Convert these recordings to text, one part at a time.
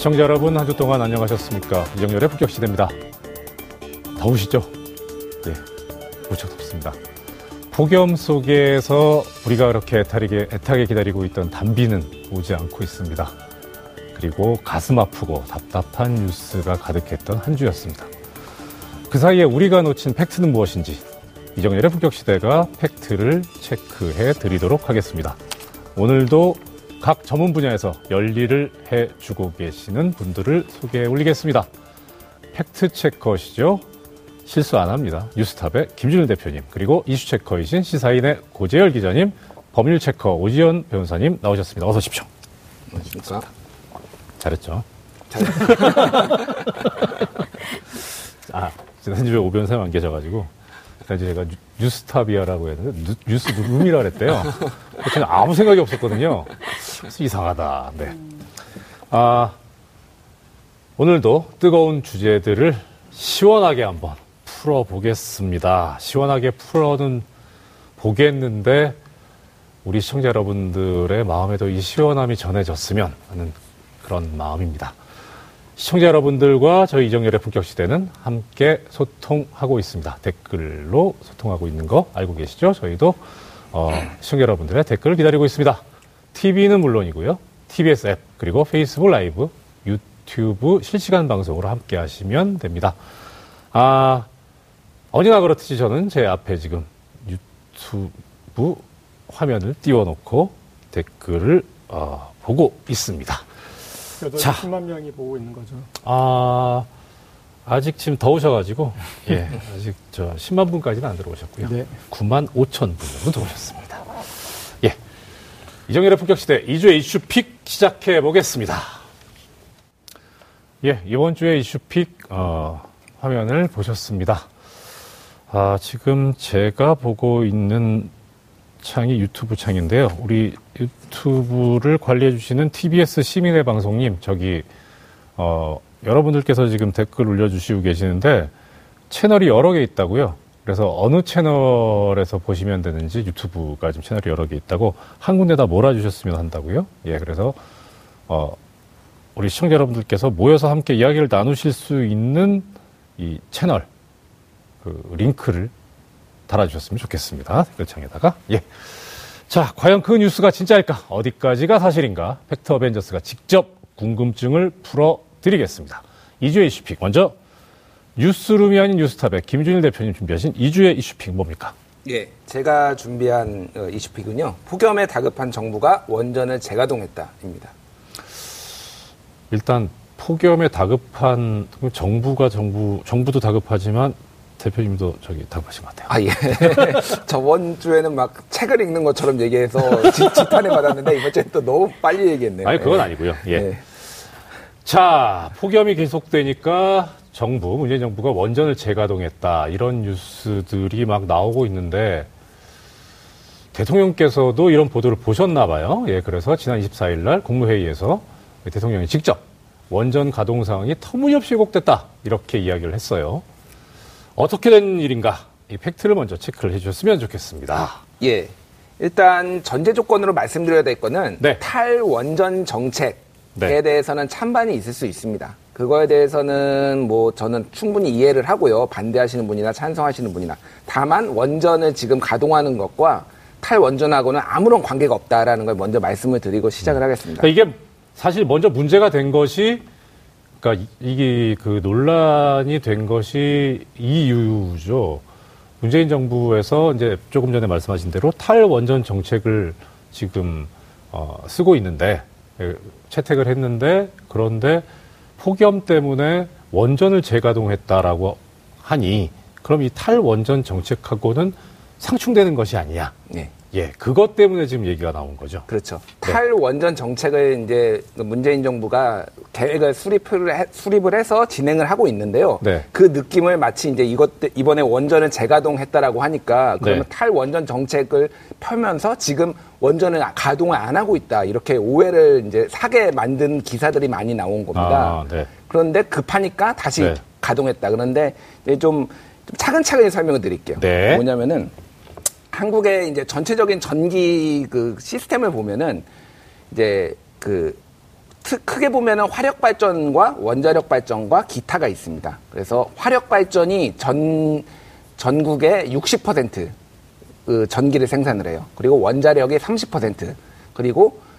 시청자 여러분 한 주 동안 안녕하셨습니까? 이정열의 폭격시대입니다. 더우시죠? 예, 무척 덥습니다. 폭염 속에서 우리가 그렇게 애타게, 애타게 기다리고 있던 단비는 오지 않고 있습니다. 그리고 가슴 아프고 답답한 뉴스가 가득했던 한 주였습니다. 그 사이에 우리가 놓친 팩트는 무엇인지 이정열의 폭격시대가 팩트를 체크해 드리도록 하겠습니다. 오늘도 각 전문 분야에서 열일을 해주고 계시는 분들을 소개해 올리겠습니다. 팩트체커시죠? 실수 안 합니다. 뉴스탑의 김준일 대표님, 그리고 이슈체커이신 시사인의 고재열 기자님, 법률체커 오지연 변호사님 나오셨습니다. 어서 오십시오. 안녕하십니까. 잘했죠? 아, 지난주에 오 변호사님 안 계셔가지고, 지난주에 제가 뉴, 스탑이야라고 했는데, 뉴, 스 룸이라 그랬대요. 저는 아무 생각이 없었거든요. 이상하다. 네. 아, 오늘도 뜨거운 주제들을 시원하게 한번 풀어보겠습니다. 시원하게 풀어는 보겠는데, 우리 시청자 여러분들의 마음에도 이 시원함이 전해졌으면 하는 그런 마음입니다. 시청자 여러분들과 저희 이정렬의 품격 시대는 함께 소통하고 있습니다. 댓글로 소통하고 있는 거 알고 계시죠? 저희도 어, 시청자 여러분들의 댓글을 기다리고 있습니다. TV는 물론이고요. TBS 앱 그리고 페이스북 라이브, 유튜브 실시간 방송으로 함께 하시면 됩니다. 아 언제나 그렇듯이 저는 제 앞에 지금 유튜브 화면을 띄워놓고 댓글을 어, 보고 있습니다. 그래도 자. 10만 명이 보고 있는 거죠. 아, 아직 지금 더우셔가지고, 예, 아직 저 10만 분까지는 안 들어오셨고요. 네. 9만 5천 분 정도 들어오셨습니다. 예. 이정열의 품격시대 2주의 이슈 픽 시작해 보겠습니다. 예, 이번 주에 이슈 픽, 어, 화면을 보셨습니다. 아, 지금 제가 보고 있는 창이 유튜브 창인데요. 우리 유튜브를 관리해 주시는 TBS 시민의 방송님, 저기, 어, 여러분들께서 지금 댓글 올려주시고 계시는데 채널이 여러 개 있다고요. 그래서 어느 채널에서 보시면 되는지 유튜브가 지금 채널이 여러 개 있다고 한 군데다 몰아주셨으면 한다고요. 예, 그래서, 어, 우리 시청자 여러분들께서 모여서 함께 이야기를 나누실 수 있는 이 채널, 그 링크를 달아주셨으면 좋겠습니다. 댓글창에다가. 예. 자, 과연 그 뉴스가 진짜일까? 어디까지가 사실인가? 팩트 어벤져스가 직접 궁금증을 풀어드리겠습니다. 2주의 이슈픽. 먼저, 뉴스룸이 아닌 뉴스탑의 김준일 대표님 준비하신 2주의 이슈픽 뭡니까? 예, 제가 준비한 어, 이슈픽은요. 폭염에 다급한 정부가 원전을 재가동했다입니다. 일단, 폭염에 다급한, 정부가 정부, 정부도 다급하지만 대표님도 저기 다급하신 것 같아요. 아, 예. 저번 주에는 막 책을 읽는 것처럼 얘기해서 지, 지탄을 받았는데 이번 주에 또 너무 빨리 얘기했네요. 아니, 그건 예. 아니고요. 예. 예. 자, 폭염이 계속되니까 정부, 문재인 정부가 원전을 재가동했다. 이런 뉴스들이 막 나오고 있는데 대통령께서도 이런 보도를 보셨나 봐요. 예, 그래서 지난 24일 날 국무회의에서 대통령이 직접 원전 가동 상황이 터무니없이 왜곡됐다. 이렇게 이야기를 했어요. 어떻게 된 일인가? 이 팩트를 먼저 체크를 해주셨으면 좋겠습니다. 예. 일단 전제 조건으로 말씀드려야 될 거는 네. 탈원전 정책에 네. 대해서는 찬반이 있을 수 있습니다. 그거에 대해서는 뭐 저는 충분히 이해를 하고요. 반대하시는 분이나 찬성하시는 분이나. 다만 원전을 지금 가동하는 것과 탈원전하고는 아무런 관계가 없다라는 걸 먼저 말씀을 드리고 시작을 하겠습니다. 그러니까 이게 사실 먼저 문제가 된 것이 그러니까 이- 이게 그 논란이 된 것이 이유죠. 문재인 정부에서 이제 조금 전에 말씀하신 대로 탈원전 정책을 지금 어, 쓰고 있는데 예, 채택을 했는데 그런데 폭염 때문에 원전을 재가동했다라고 하니 그럼 이 탈원전 정책하고는 상충되는 것이 아니냐. 예. 예, 그것 때문에 지금 얘기가 나온 거죠. 그렇죠. 네. 탈원전 정책을 이제 문재인 정부가 계획을 수립을, 해, 수립을 해서 진행을 하고 있는데요. 네. 그 느낌을 마치 이제 이것, 때- 이번에 원전을 재가동했다라고 하니까 그러면 네. 탈원전 정책을 펴면서 지금 원전을 가동을 안 하고 있다. 이렇게 오해를 이제 사게 만든 기사들이 많이 나온 겁니다. 아, 네. 그런데 급하니까 다시 네. 가동했다. 그런데 좀, 좀 차근차근히 설명을 드릴게요. 네. 뭐냐면은 한국의 이제 전체적인 전기 그 시스템을 보면은 이제 그 트- 크게 보면은 화력 발전과 원자력 발전과 기타가 있습니다. 그래서 화력 발전이 전 전국의 60%그 전기를 생산을 해요. 그리고 원자력이 30% 그리고 그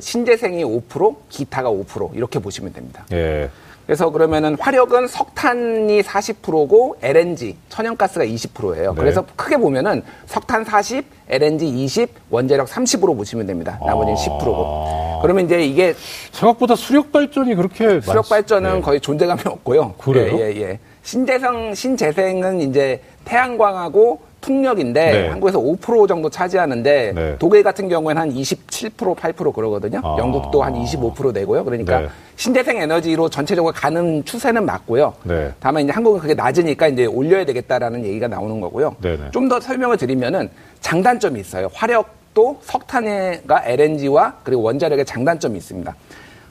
신재생이 5% 기타가 5% 이렇게 보시면 됩니다. 예. 그래서 그러면은 화력은 석탄이 40%고 LNG 천연가스가 20%예요. 네. 그래서 크게 보면은 석탄 40, LNG 20, 원자력 30으로 보시면 됩니다. 나머지는 아. 10%고. 그러면 이제 이게 생각보다 수력 발전이 그렇게 수력 많- 발전은 네. 거의 존재감이 없고요. 그래요? 예, 예, 예. 신재생, 신재생은 이제 태양광하고 풍력인데 네. 한국에서 5% 정도 차지하는데 네. 독일 같은 경우에는 한 27%, 8% 그러거든요. 아. 영국도 한 25% 내고요. 그러니까 네. 신재생 에너지로 전체적으로 가는 추세는 맞고요. 네. 다만 이제 한국은 그게 낮으니까 이제 올려야 되겠다라는 얘기가 나오는 거고요. 네네. 좀더 설명을 드리면은 장단점이 있어요. 화력도 석탄과 LNG와 그리고 원자력의 장단점이 있습니다.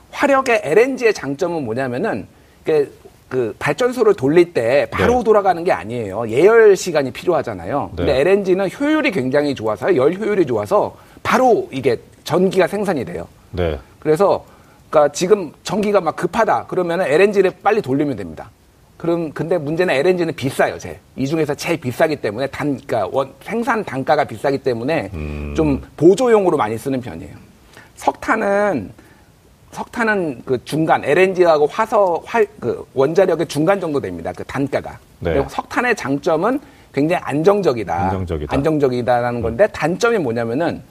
화력의 LNG의 장점은 뭐냐면은 그 발전소를 돌릴 때 바로 네. 돌아가는 게 아니에요. 예열 시간이 필요하잖아요. 근데 네. LNG는 효율이 굉장히 좋아서 열 효율이 좋아서 바로 이게 전기가 생산이 돼요. 네. 그래서 그러니까 지금 전기가 막 급하다 그러면은 LNG를 빨리 돌리면 됩니다. 그럼 근데 문제는 LNG는 비싸요, 제. 이 중에서 제일 비싸기 때문에 단 그러니까 원 생산 단가가 비싸기 때문에 좀 보조용으로 많이 쓰는 편이에요. 석탄은 석탄은 그 중간 LNG하고 화석 활, 그 원자력의 중간 정도 됩니다. 그 단가가. 네. 석탄의 장점은 굉장히 안정적이다. 안정적이다. 안정적이다라는 건데 단점이 뭐냐면은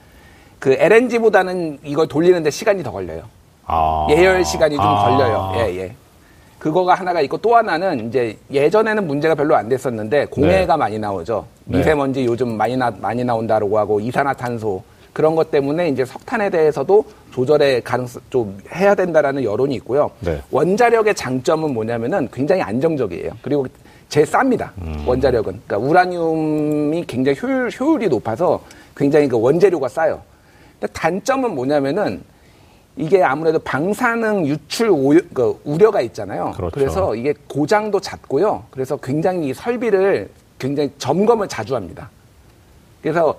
그 LNG보다는 이걸 돌리는데 시간이 더 걸려요. 아. 예열 시간이 좀 아. 걸려요. 예, 예. 그거가 하나가 있고 또 하나는 이제 예전에는 문제가 별로 안 됐었는데 공해가 많이 나오죠. 네. 미세먼지 요즘 많이 나 많이 나온다고 하고 이산화탄소 그런 것 때문에 이제 석탄에 대해서도 조절의 가능성 좀 해야 된다라는 여론이 있고요. 네. 원자력의 장점은 뭐냐면은 굉장히 안정적이에요. 그리고 제일 쌉니다. 음. 원자력은. 그러니까 우라늄이 굉장히 효율, 효율이 높아서 굉장히 그 원재료가 싸요. 근데 단점은 뭐냐면은 이게 아무래도 방사능 유출 오유, 그 우려가 있잖아요. 그렇죠. 래서 이게 고장도 잦고요. 그래서 굉장히 이 설비를 굉장히 점검을 자주 합니다. 그래서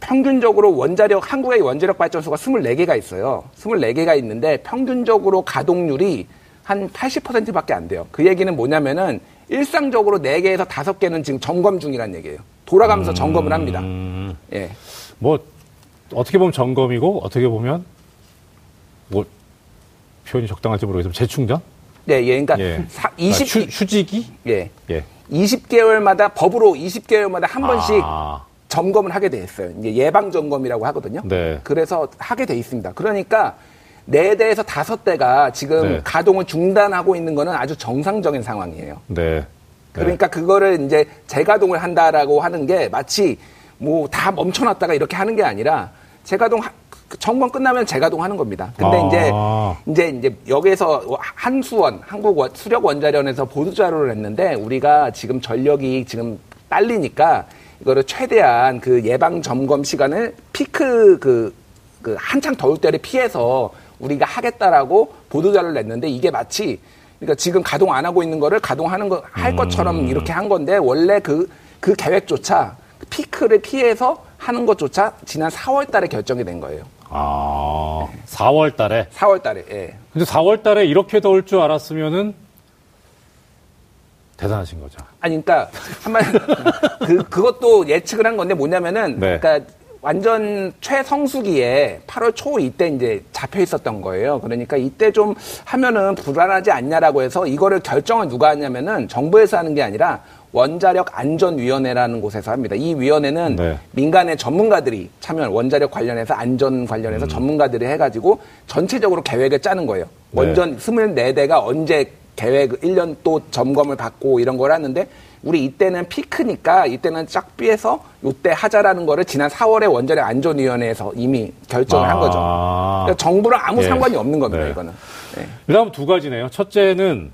평균적으로 원자력, 한국의 원자력 발전소가 24개가 있어요. 24개가 있는데 평균적으로 가동률이 한 80%밖에 안 돼요. 그 얘기는 뭐냐면은 일상적으로 4개에서 5개는 지금 점검 중이라는 얘기예요. 돌아가면서 점검을 합니다. 음, 예. 뭐 어떻게 보면 점검이고 어떻게 보면 뭐 표현이 적당할지 모르겠지만 재충전? 네, 예. 그러니까 예. 사- 20, 휴, 휴지기? 예. 예. 20개월마다 법으로 20개월마다 한 번씩 아, 점검을 하게 돼 있어요. 이제 예방 점검이라고 하거든요. 네. 그래서 하게 돼 있습니다. 그러니까 네 대에서 다섯 대가 지금 네. 가동을 중단하고 있는 거는 아주 정상적인 상황이에요. 네. 그러니까 그거를 이제 재가동을 한다라고 하는 게 마치 뭐 다 멈춰놨다가 이렇게 하는 게 아니라 재가동 하- 그 점검 끝나면 재가동하는 겁니다. 근데 아. 이제 이제 이제 여기서 한수원 한국 원- 수력 원자련에서 보도 자료를 했는데 우리가 지금 전력이 지금 딸리니까 이거를 최대한 그 예방 점검 시간을 피크 그, 그 한창 더울 때를 피해서 우리가 하겠다라고 보도 자료를 냈는데 이게 마치 그러니까 지금 가동 안 하고 있는 거를 가동하는 거 할 것처럼 이렇게 한 건데 원래 그그 계획조차 피크를 피해서 하는 것조차 지난 4월 달에 결정이 된 거예요. 아, 4월 달에. 4월 달에. 예. 근데 4월 달에 이렇게 더울 줄 알았으면은 대단하신 거죠. 아니, 그러니까 한번 그 그것도 예측을 한 건데 뭐냐면은 네. 그러니까 완전 최성수기에 8월 초 이때 이제 잡혀 있었던 거예요. 그러니까 이때 좀 하면은 불안하지 않냐라고 해서 이거를 결정을 누가 하냐면은 정부에서 하는 게 아니라 원자력 안전위원회라는 곳에서 합니다. 이 위원회는 네. 민간의 전문가들이 참여 원자력 관련해서 안전 관련해서 전문가들이 해가지고 전체적으로 계획을 짜는 거예요. 네. 원전 24대가 언제 계획 1년 또 점검을 받고 이런 걸 하는데 우리 이때는 피크니까 이때는 쫙 삐해서 요때 하자라는 거를 지난 4월에 원자력 안전위원회에서 이미 결정을 한 거죠. 아. 그러니까 정부랑 아무 예. 상관이 없는 겁니다, 네. 이거는. 네. 그 다음 두 가지네요. 첫째는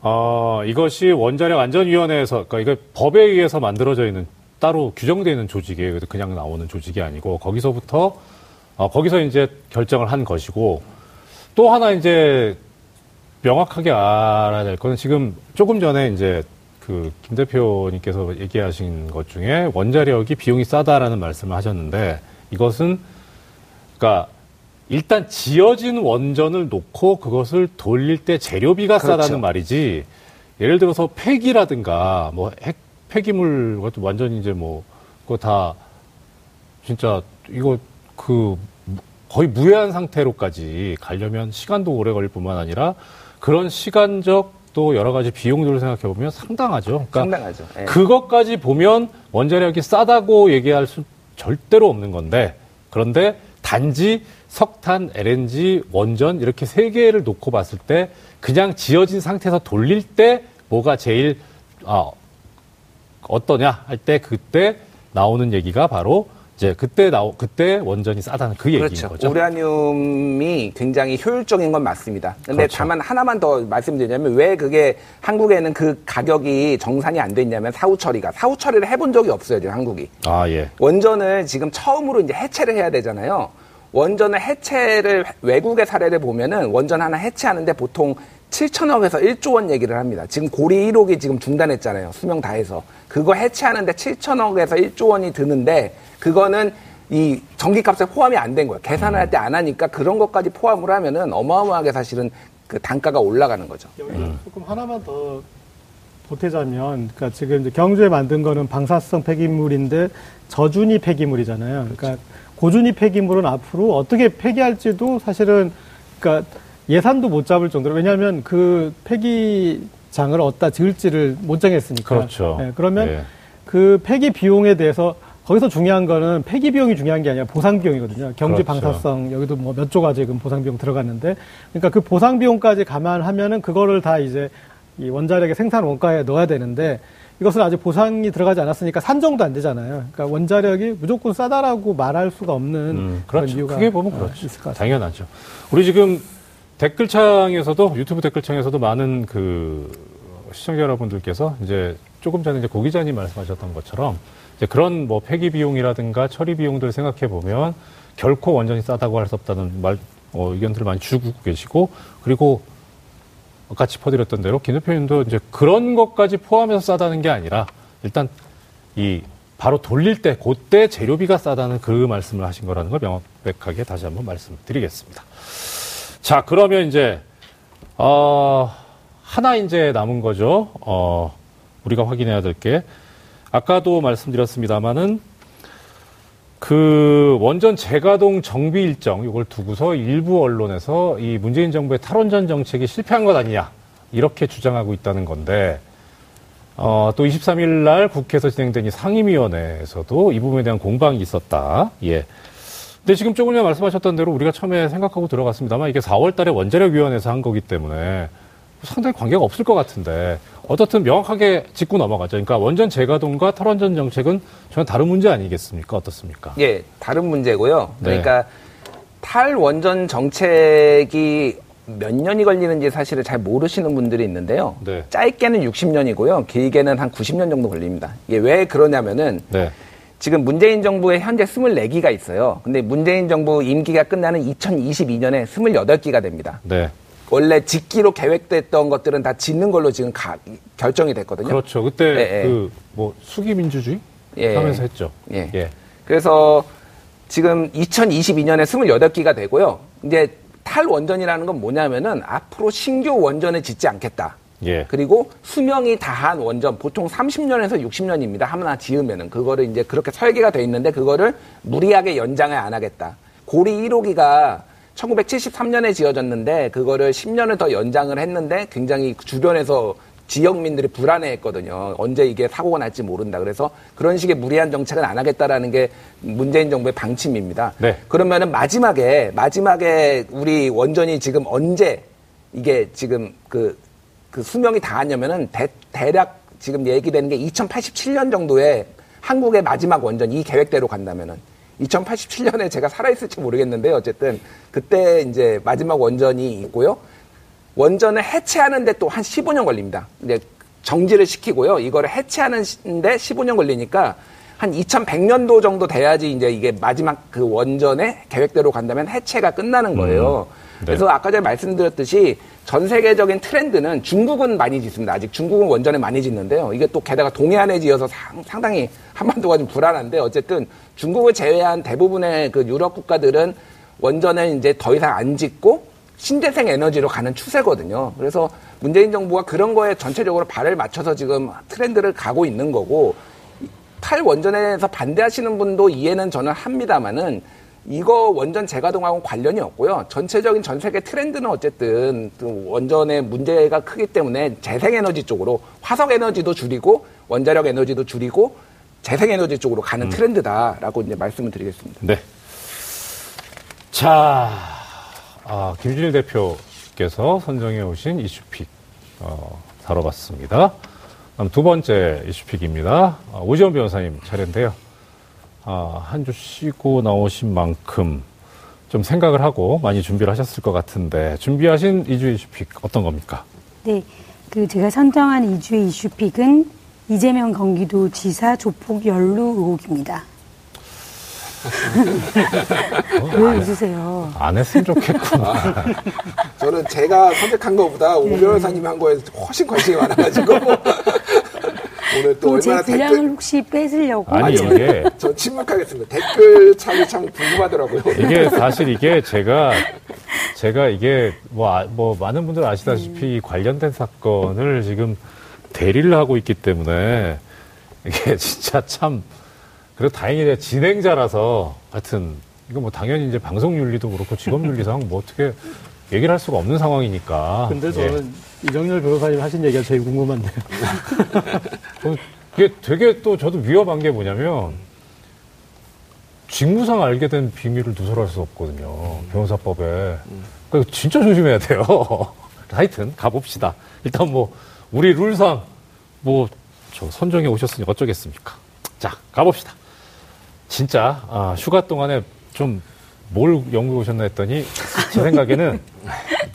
어, 이것이 원자력 안전위원회에서 그러니까 이게 법에 의해서 만들어져 있는 따로 규정되어 있는 조직이에요. 그냥 나오는 조직이 아니고 거기서부터 어, 거기서 이제 결정을 한 것이고 또 하나 이제 명확하게 알아야 될 거는 지금 조금 전에 이제 그 김 대표님께서 얘기하신 것 중에 원자력이 비용이 싸다라는 말씀을 하셨는데 이것은 그러니까 일단 지어진 원전을 놓고 그것을 돌릴 때 재료비가 그렇죠. 싸다는 말이지. 예를 들어서 폐기라든가 뭐 핵 폐기물 같은 완전 이제 뭐 그거 다 진짜 이거 그 거의 무해한 상태로까지 가려면 시간도 오래 걸릴 뿐만 아니라 그런 시간적 또 여러 가지 비용들을 생각해 보면 상당하죠. 그러니까 상당하죠. 예. 그것까지 보면 원자력이 싸다고 얘기할 수 절대로 없는 건데 그런데 단지 석탄, LNG, 원전 이렇게 세 개를 놓고 봤을 때 그냥 지어진 상태에서 돌릴 때 뭐가 제일 아, 어떠냐 할 때 그때 나오는 얘기가 바로 이제 그때 나오 그때 원전이 싸다는 그 얘기인 그렇죠. 거죠. 우라늄이 굉장히 효율적인 건 맞습니다. 근데 그렇죠. 다만 하나만 더 말씀드리자면 왜 그게 한국에는 그 가격이 정산이 안 됐냐면 사후 처리가 사후 처리를 해본 적이 없어요, 지금 한국이. 아 예. 원전을 지금 처음으로 이제 해체를 해야 되잖아요. 원전을 해체를 외국의 사례를 보면은 원전 하나 해체하는데 보통 7천억에서 1조 원 얘기를 합니다. 지금 고리 1호기 지금 중단했잖아요. 수명 다해서. 그거 해체하는데 7천억에서 1조 원이 드는데 그거는 이 전기값에 포함이 안 된 거예요. 계산을 할 때 안 하니까 그런 것까지 포함을 하면은 어마어마하게 사실은 그 단가가 올라가는 거죠. 여기 음. 조금 하나만 더 보태자면, 그러니까 지금 이제 경주에 만든 거는 방사성 폐기물인데 저준위 폐기물이잖아요. 그러니까 고준위 폐기물은 앞으로 어떻게 폐기할지도 사실은 그러니까 예산도 못 잡을 정도로 왜냐하면 그 폐기장을 어디다 지을지를 못 정했으니까. 그렇죠. 예, 그러면 예. 그 폐기 비용에 대해서 거기서 중요한 거는 폐기 비용이 중요한 게 아니라 보상 비용이거든요. 경제 그렇죠. 방사성 여기도 뭐 몇 조가 지금 보상 비용 들어갔는데 그러니까 그 보상 비용까지 감안하면은 그거를 다 이제 이 원자력의 생산 원가에 넣어야 되는데 이것은 아직 보상이 들어가지 않았으니까 산정도 안 되잖아요. 그러니까 원자력이 무조건 싸다라고 말할 수가 없는 음, 그런 그렇죠. 이유가 크게 보면 어, 그렇죠. 있을 것 같아요. 당연하죠. 우리 지금 댓글창에서도 유튜브 댓글창에서도 많은 그 시청자 여러분들께서 이제 조금 전에 이제 고 기자님 말씀하셨던 것처럼 그런 뭐 폐기 비용이라든가 처리 비용들을 생각해 보면 결코 원전이 싸다고 할 수 없다는 말 어, 의견들을 많이 주고 계시고 그리고 아까 짚어드렸던 대로 김 대표님도 이제 그런 것까지 포함해서 싸다는 게 아니라 일단 이 바로 돌릴 때 그때 재료비가 싸다는 그 말씀을 하신 거라는 걸 명확하게 다시 한번 말씀드리겠습니다. 자 그러면 이제 어, 하나 이제 남은 거죠. 어, 우리가 확인해야 될 게 아까도 말씀드렸습니다마는 그 원전 재가동 정비 일정 이걸 두고서 일부 언론에서 이 문재인 정부의 탈원전 정책이 실패한 것 아니냐 이렇게 주장하고 있다는 건데 어, 또 23일 날 국회에서 진행된 이 상임위원회에서도 이 부분에 대한 공방이 있었다. 예. 근데 지금 조금 전에 말씀하셨던 대로 우리가 처음에 생각하고 들어갔습니다만 이게 4월 달에 원자력 위원회에서 한 거기 때문에 상당히 관계가 없을 것 같은데 어떻든 명확하게 짚고 넘어가죠. 그러니까 원전 재가동과 탈원전 정책은 전혀 다른 문제 아니겠습니까? 어떻습니까? 예, 다른 문제고요. 네. 그러니까 탈원전 정책이 몇 년이 걸리는지 사실을 잘 모르시는 분들이 있는데요. 네. 짧게는 60년이고요. 길게는 한 90년 정도 걸립니다. 이게 왜 그러냐면은 네. 지금 문재인 정부에 현재 24기가 있어요. 근데 문재인 정부 임기가 끝나는 2022년에 28기가 됩니다. 네. 원래 짓기로 계획됐던 것들은 다 짓는 걸로 지금 가- 결정이 됐거든요. 그렇죠. 그때 예, 예. 그뭐 수기 민주주의 예. 하면서 했죠. 예. 예. 그래서 지금 2022년에 28기가 되고요. 이제 탈원전이라는 건 뭐냐면은 앞으로 신규 원전을 짓지 않겠다. 예. 그리고 수명이 다한 원전 보통 30년에서 60년입니다. 하나 지으면은 그거를 이제 그렇게 설계가 돼 있는데 그거를 무리하게 연장을 안 하겠다. 고리 1호기가 1973년에 지어졌는데 그거를 10년을 더 연장을 했는데 굉장히 주변에서 지역민들이 불안해했거든요. 언제 이게 사고가 날지 모른다. 그래서 그런 식의 무리한 정책은 안 하겠다라는 게 문재인 정부의 방침입니다. 네. 그러면은 마지막에 마지막에 우리 원전이 지금 언제 이게 지금 그, 그 수명이 다하냐면은 대, 대략 지금 얘기되는 게 2087년 정도에 한국의 마지막 원전 이 계획대로 간다면은 2087년에 제가 살아있을지 모르겠는데요. 어쨌든 그때 이제 마지막 원전이 있고요. 원전을 해체하는데 또 한 15년 걸립니다. 이제 정지를 시키고요. 이거를 해체하는데 15년 걸리니까 한 2100년도 정도 돼야지 이제 이게 마지막 그 원전의 계획대로 간다면 해체가 끝나는 거예요. 네. 그래서 아까 전에 말씀드렸듯이 전 세계적인 트렌드는 중국은 많이 짓습니다. 아직 중국은 원전에 많이 짓는데요. 이게 또 게다가 동해안에 지어서 상, 상당히 한반도가 좀 불안한데 어쨌든 중국을 제외한 대부분의 그 유럽 국가들은 원전을 이제 더 이상 안 짓고 신재생 에너지로 가는 추세거든요. 그래서 문재인 정부가 그런 거에 전체적으로 발을 맞춰서 지금 트렌드를 가고 있는 거고 탈원전에 대해서 반대하시는 분도 이해는 저는 합니다만은 이거 원전 재가동하고 관련이 없고요. 전체적인 전 세계 트렌드는 어쨌든 원전의 문제가 크기 때문에 재생에너지 쪽으로 화석 에너지도 줄이고 원자력 에너지도 줄이고 재생에너지 쪽으로 가는 음. 트렌드다라고 이제 말씀을 드리겠습니다. 네. 자, 아, 김준일 대표께서 선정해 오신 이슈픽 어, 다뤄봤습니다. 두 번째 이슈픽입니다. 아, 오지원 변호사님 차례인데요. 아, 한 주 쉬고 나오신 만큼 좀 생각을 하고 많이 준비를 하셨을 것 같은데 준비하신 이주 이슈픽 어떤 겁니까? 네, 그 제가 선정한 이주의 이슈픽은 이재명 경기도 지사 조폭 연루 의혹입니다. 왜 웃으세요? 안 했으면 좋겠구나. 저는 제가 선택한 것보다 오 네. 변호사님이 한 거에 훨씬 관심이 많아가지고. 오늘 또 얼마나 분량을 댓글... 혹시 뺏으려고 아니 이게 저 침묵하겠습니다. 댓글 참이 참 궁금하더라고요. 이게 사실 이게 제가 제가 이게 뭐, 아, 뭐 많은 분들 아시다시피 음. 관련된 사건을 지금 대리를 하고 있기 때문에 이게 진짜 참 그래도 다행히 진행자라서 하여튼 이거 뭐 당연히 이제 방송 윤리도 그렇고 직업 윤리 상 뭐 어떻게 얘기를 할 수가 없는 상황이니까. 근데 저는 예. 이정열 변호사님 하신 얘기가 제일 궁금한데요. 이게 되게 또 저도 위험한 게 뭐냐면 직무상 알게 된 비밀을 누설할 수 없거든요. 변호사법에. 음. 그러니까 진짜 조심해야 돼요. 하여튼 가봅시다. 일단 뭐 우리 룰상 뭐 저 선정해 오셨으니 어쩌겠습니까? 자 가봅시다. 진짜 아, 휴가 동안에 좀 뭘 연구해 오셨나 했더니 제 생각에는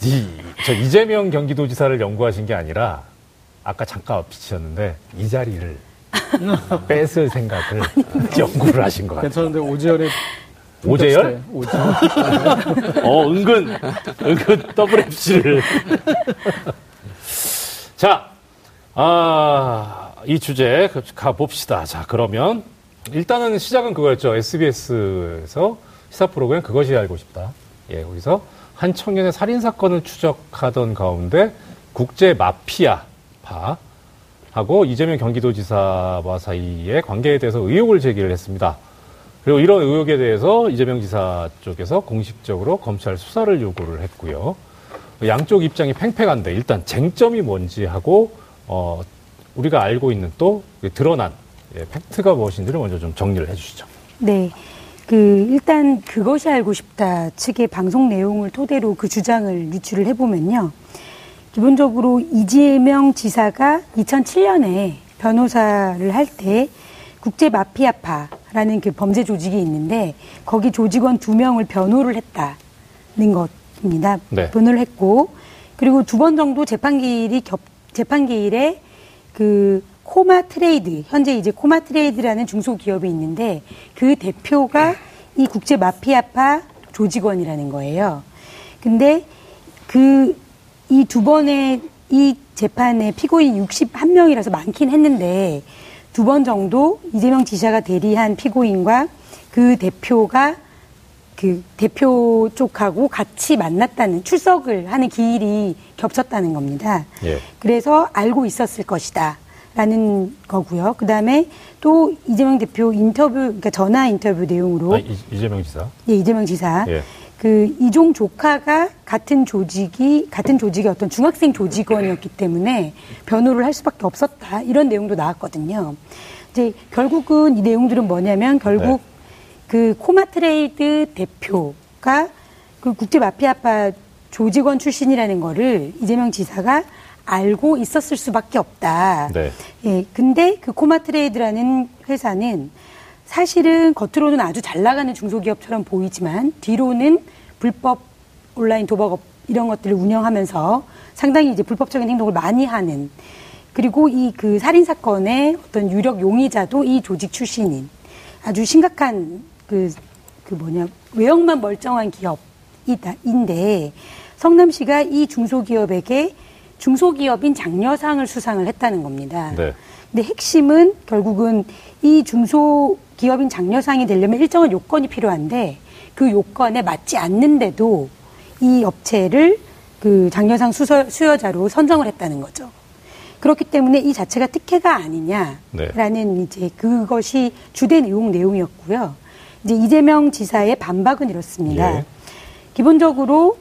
이, 저 이재명 경기도지사를 연구하신 게 아니라 아까 잠깐 비치셨는데 이 자리를 뺏을 생각을 연구를 하신 것 같아요. 괜찮은데 오지열의 오재열? 오재열. 어, 은근, 은근 더블 FC를. 자, 아, 이 주제 가봅시다. 자, 그러면 일단은 시작은 그거였죠. SBS에서 시사 프로그램 그것이 알고 싶다. 예, 거기서 한 청년의 살인 사건을 추적하던 가운데 국제 마피아파 하고 이재명 경기도지사와 사이의 관계에 대해서 의혹을 제기를 했습니다. 그리고 이런 의혹에 대해서 이재명 지사 쪽에서 공식적으로 검찰 수사를 요구를 했고요. 양쪽 입장이 팽팽한데 일단 쟁점이 뭔지 하고 어, 우리가 알고 있는 또 드러난 예, 팩트가 무엇인지를 먼저 좀 정리를 해주시죠. 네. 그 일단 그것이 알고 싶다 측의 방송 내용을 토대로 그 주장을 유출을 해보면요. 기본적으로 이재명 지사가 2007년에 변호사를 할 때 국제 마피아파라는 그 범죄 조직이 있는데 거기 조직원 두 명을 변호를 했다는 것입니다. 네. 변호를 했고 그리고 두 번 정도 재판 기일이 겹 재판 기일에 그 코마 트레이드, 현재 이제 코마 트레이드라는 중소기업이 있는데 그 대표가 이 국제 마피아파 조직원이라는 거예요. 근데 그 이 두 번의 이 재판의 피고인 61명이라서 많긴 했는데 두 번 정도 이재명 지사가 대리한 피고인과 그 대표가 그 대표 쪽하고 같이 만났다는 출석을 하는 기일이 겹쳤다는 겁니다. 예. 그래서 알고 있었을 것이다. 라는 거고요. 그 다음에 또 이재명 대표 인터뷰, 그러니까 전화 인터뷰 내용으로. 아, 이, 재명 지사? 예, 이재명 지사. 예. 그 이종 조카가 같은 조직이, 같은 조직의 어떤 중학생 조직원이었기 때문에 변호를 할 수밖에 없었다. 이런 내용도 나왔거든요. 이제 결국은 이 내용들은 뭐냐면 결국 네. 그 코마트레이드 대표가 그 국제 마피아파 조직원 출신이라는 거를 이재명 지사가 알고 있었을 수밖에 없다. 네. 예, 근데 그 코마트레이드라는 회사는 사실은 겉으로는 아주 잘 나가는 중소기업처럼 보이지만 뒤로는 불법 온라인 도박업 이런 것들을 운영하면서 상당히 이제 불법적인 행동을 많이 하는 그리고 이 그 살인 사건의 어떤 유력 용의자도 이 조직 출신인 아주 심각한 그, 그 뭐냐 외형만 멀쩡한 기업이다 인데 성남시가 이 중소기업에게 중소기업인 장려상을 수상을 했다는 겁니다. 네. 근데 핵심은 결국은 이 중소기업인 장려상이 되려면 일정한 요건이 필요한데 그 요건에 맞지 않는데도 이 업체를 그 장려상 수서, 수여자로 선정을 했다는 거죠. 그렇기 때문에 이 자체가 특혜가 아니냐라는 네. 이제 그것이 주된 의혹 내용이었고요. 이제 이재명 지사의 반박은 이렇습니다. 예. 기본적으로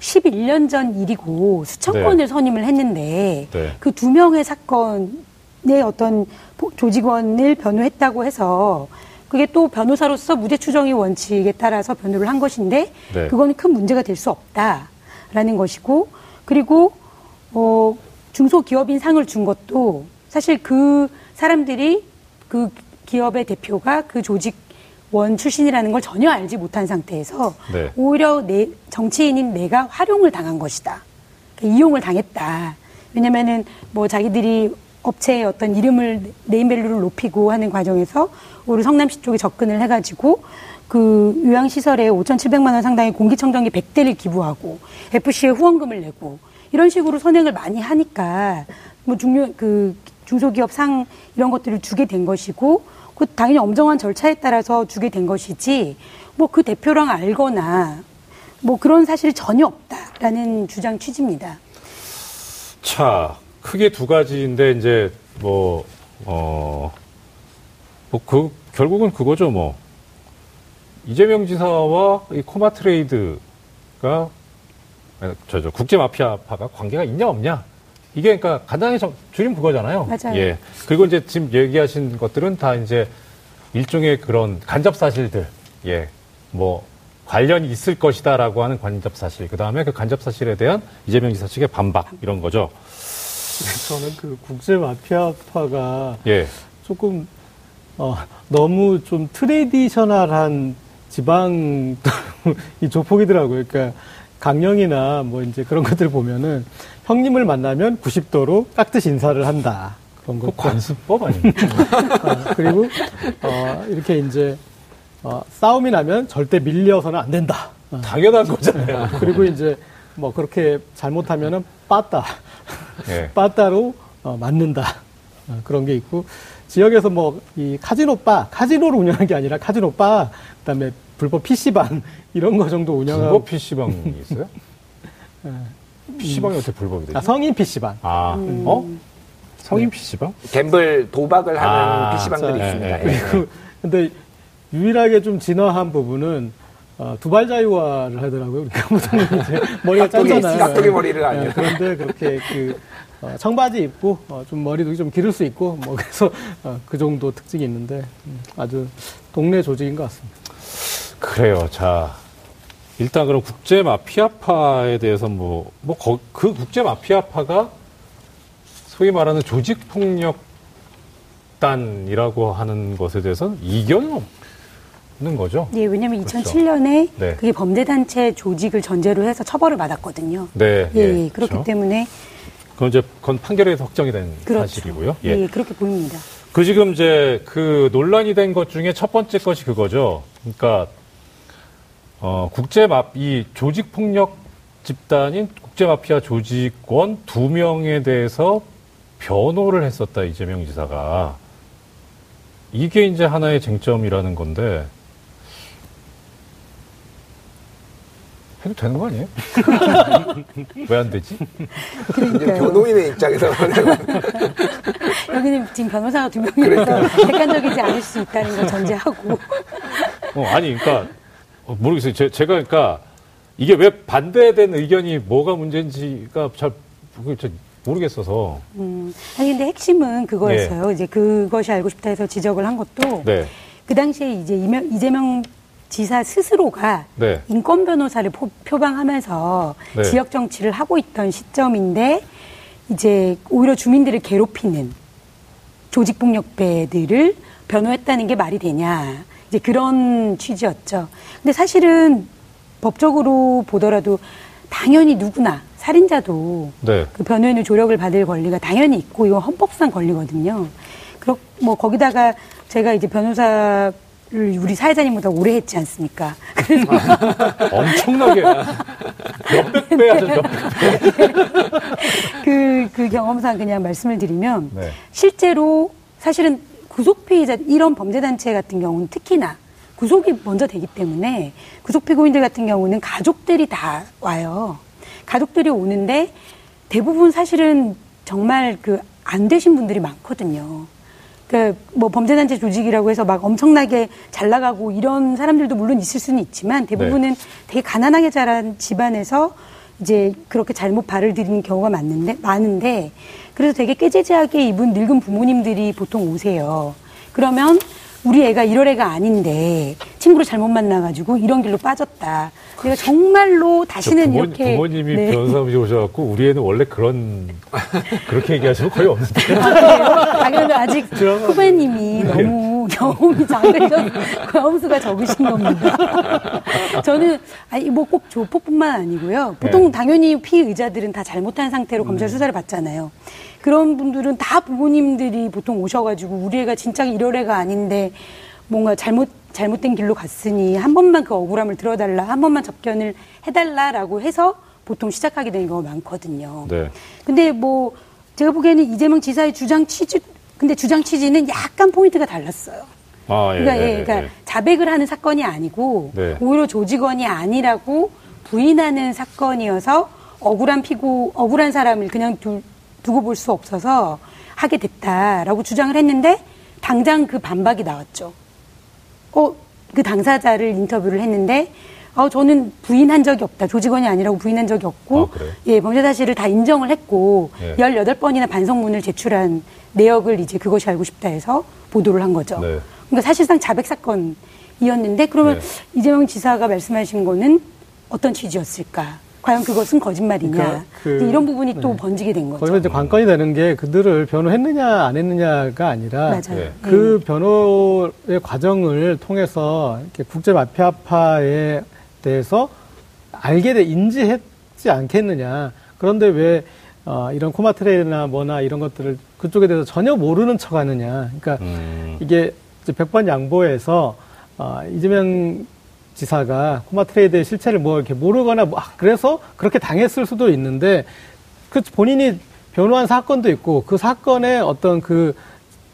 11년 전 일이고 수천 네. 건을 선임을 했는데 네. 그두 명의 사건의 어떤 보- 조직원을 변호했다고 해서 그게 또 변호사로서 무죄 추정의 원칙에 따라서 변호를 한 것인데 네. 그거는 큰 문제가 될 수 없다라는 것이고 그리고 어 중소기업인 상을 준 것도 사실 그 사람들이 그 기업의 대표가 그 조직 원 출신이라는 걸 전혀 알지 못한 상태에서 네. 오히려 내 정치인인 내가 활용을 당한 것이다. 그러니까 이용을 당했다. 왜냐면은 뭐 자기들이 업체의 어떤 이름을 네임밸류를 높이고 하는 과정에서 우리 성남시 쪽에 접근을 해가지고 그 요양시설에 5,700만 원 상당의 공기청정기 100대를 기부하고 FC에 후원금을 내고 이런 식으로 선행을 많이 하니까 뭐 중요 그 중소기업 상 이런 것들을 주게 된 것이고 그 당연히 엄정한 절차에 따라서 주게 된 것이지 뭐 그 대표랑 알거나 뭐 그런 사실이 전혀 없다라는 주장 취지입니다. 자, 크게 두 가지인데 이제 뭐 어, 뭐 그 결국은 그거죠, 뭐. 이재명 지사와 이 코마 트레이드가 아니, 저, 저 국제 마피아파가 관계가 있냐 없냐? 이게 그러니까 정- 줄이면 그거잖아요. 맞아요. 예. 그리고 이제 지금 얘기하신 것들은 다 이제 일종의 그런 간접 사실들. 예. 뭐 관련이 있을 것이다라고 하는 간접 사실. 그 다음에 그 간접 사실에 대한 이재명 지사 측의 반박 이런 거죠. 저는 그 국제 마피아파가 예. 조금 어, 너무 좀 트레디셔널한 지방 이 조폭이더라고요. 그러니까 강령이나 뭐 이제 그런 것들 보면은 형님을 만나면 90도로 깍듯이 인사를 한다. 그런 그 거. 관습법 아닙니까? 어, 그리고 어, 이렇게 이제 어, 싸움이 나면 절대 밀려서는 안 된다. 어, 당연한 거잖아요. 그리고 이제 뭐 그렇게 잘못하면은 빠따. 예. 빠따로 어, 맞는다. 어, 그런 게 있고 지역에서 뭐 이 카지노 바, 카지노를 운영하는 게 아니라 카지노 바, 그다음에 불법 PC방 이런 거 정도 운영하고 불법 PC방이 있어요? PC방이 어떻게 불법이 되지? 아, 성인 PC방. 아, 어? 성인 PC방? 갬블 도박을 하는 아, PC방들이 자, 있습니다. 예, 예. 예. 그, 근데 유일하게 좀 진화한 부분은 어, 두발 자유화를 하더라고요. 그러니까 보통 이제 머리가 짧잖아요. 깍두기 머리를 예, 아니에요. 그런데 그렇게 그 어, 청바지 입고 어, 좀 머리도 좀 기를 수 있고 뭐 그래서 어, 그 정도 특징이 있는데 음, 아주 동네 조직인 것 같습니다. 그래요. 자, 일단 그럼 국제 마피아파에 대해서 뭐, 뭐, 거- 그 국제 마피아파가 소위 말하는 조직 폭력단이라고 하는 것에 대해서는 이견은 없는 거죠. 예, 왜냐하면 그렇죠. 2007년에 네. 그게 범죄 단체 조직을 전제로 해서 처벌을 받았거든요. 네. 예, 예, 그렇기 그렇죠. 때문에 그건 이제 그건 판결에서 확정이 된 그렇죠. 사실이고요. 예, 그렇게 보입니다. 그 지금 이제 그 논란이 된 것 중에 첫 번째 것이 그거죠. 그러니까 어 국제 마이 조직 폭력 집단인 국제 마피아 조직원 두 명에 대해서 변호를 했었다 이재명 지사가. 이게 이제 하나의 쟁점이라는 건데. 해도 되는 거 아니에요? 왜 안 되지? 이제 변호인의 입장에서는 여기는 지금 변호사가 두 명이라서 객관적이지 않을 수 있다는 걸 전제하고. 어, 아니, 그러니까 어, 모르겠어요. 제, 가 그러니까 이게 왜 반대된 의견이 뭐가 문제인지가 잘 모르겠어서. 음, 아니 근데 핵심은 그거였어요. 이제 그것이 알고 싶다 해서 지적을 한 것도 네, 그 당시에 이제 이명, 이재명 지사 스스로가 네, 인권 변호사를 포, 표방하면서 네. 지역 정치를 하고 있던 시점인데 이제 오히려 주민들을 괴롭히는 조직폭력배들을 변호했다는 게 말이 되냐 이제 그런 취지였죠. 근데 사실은 법적으로 보더라도 당연히 누구나 살인자도 네. 그 변호인의 조력을 받을 권리가 당연히 있고 이건 헌법상 권리거든요. 그렇 뭐 거기다가 제가 이제 변호사를 우리 사회자님보다 오래 했지 않습니까? 그래서 엄청나게 몇백 배 하죠, 몇백 배. 그, 그 경험상 그냥 말씀을 드리면 네. 실제로 사실은 구속 피의자 이런 범죄 단체 같은 경우는 특히나 구속이 먼저 되기 때문에 구속 피고인들 같은 경우는 가족들이 다 와요. 가족들이 오는데 대부분 사실은 정말 그 안 되신 분들이 많거든요. 그뭐 범죄단체 조직이라고 해서 막 엄청나게 잘 나가고 이런 사람들도 물론 있을 수는 있지만 대부분은 되게 가난하게 자란 집안에서 이제 그렇게 잘못 발을 들이는 경우가 많는데 많은데 그래서 되게 깨재재하게 입은 늙은 부모님들이 보통 오세요. 그러면 우리 애가 이럴 애가 아닌데 친구를 잘못 만나가지고 이런 길로 빠졌다. 내가 정말로 다시는 부모, 이렇게 부모님이 네. 변호사무실 오셔갖고 우리 애는 원래 그런 그렇게 얘기하시는 거 거의 없는데. 아, 그러면 아직 후배님이 너무 경험이 작으셔서 경험수가 적으신 겁니다. 저는, 아니, 뭐꼭 조폭뿐만 아니고요. 보통 네. 당연히 피의자들은 다 잘못한 상태로 검찰 수사를 받잖아요. 그런 분들은 다 부모님들이 보통 오셔가지고 우리 애가 진짜 이럴 애가 아닌데 뭔가 잘못, 잘못된 길로 갔으니 한 번만 그 억울함을 들어달라, 한 번만 접견을 해달라라고 해서 보통 시작하게 되는 경우가 많거든요. 네. 근데 뭐 제가 보기에는 이재명 지사의 주장 취지 근데 주장 취지는 약간 포인트가 달랐어요. 아, 예. 그러니까, 예, 예, 예, 그러니까 예. 자백을 하는 사건이 아니고 네. 오히려 조직원이 아니라고 부인하는 사건이어서 억울한 피고 억울한 사람을 그냥 두, 두고 볼 수 없어서 하게 됐다라고 주장을 했는데 당장 그 반박이 나왔죠. 어, 그 당사자를 인터뷰를 했는데, 어, 저는 부인한 적이 없다. 조직원이 아니라고 부인한 적이 없고, 아? 예, 범죄 사실을 다 인정을 했고, 예. 18번이나 반성문을 제출한 내역을 이제 그것이 알고 싶다 해서 보도를 한 거죠. 네. 그러니까 사실상 자백 사건이었는데, 그러면 네. 이재명 지사가 말씀하신 거는 어떤 취지였을까? 과연 그것은 거짓말이냐? 그러니까 그- 이제 이런 부분이 또 네. 번지게 된 거죠. 거기서 이제 관건이 되는 게 그들을 변호했느냐 안 했느냐가 아니라 맞아요. 네. 그 변호의 과정을 통해서 이렇게 국제 마피아파에 대해서 알게 돼 인지했지 않겠느냐. 그런데 왜 어, 이런 코마트레이나 뭐나 이런 것들을 그쪽에 대해서 전혀 모르는 척 하느냐. 그러니까 음. 이게 백번 양보해서 어, 이재명 지사가 코마 트레이드의 실체를 뭐 이렇게 모르거나 뭐, 아, 그래서 그렇게 당했을 수도 있는데 그 본인이 변호한 사건도 있고 그 사건의 어떤 그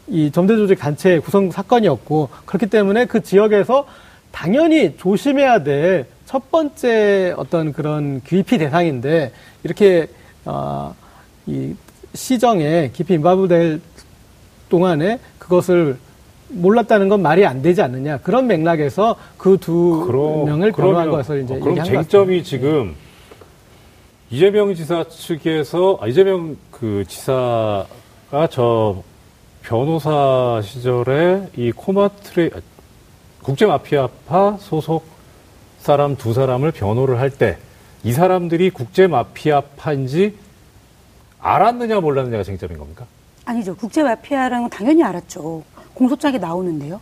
이 범죄 조직 단체 구성 사건이었고 그렇기 때문에 그 지역에서 당연히 조심해야 될 첫 번째 어떤 그런 귀피 대상인데 이렇게 어 이 시정에 깊이 인바브될 동안에 그것을 몰랐다는 건 말이 안 되지 않느냐 그런 맥락에서 그 두 명을 변호한 것을 이제 어, 그럼 쟁점이 지금 이재명 지사 측에서 아, 이재명 그 지사가 저 변호사 시절에 이 코마트레 아, 국제 마피아파 소속 사람 두 사람을 변호를 할 때 이 사람들이 국제 마피아파인지 알았느냐 몰랐느냐가 쟁점인 겁니까? 아니죠. 국제 마피아라는 건 당연히 알았죠. 공소장에 나오는데요.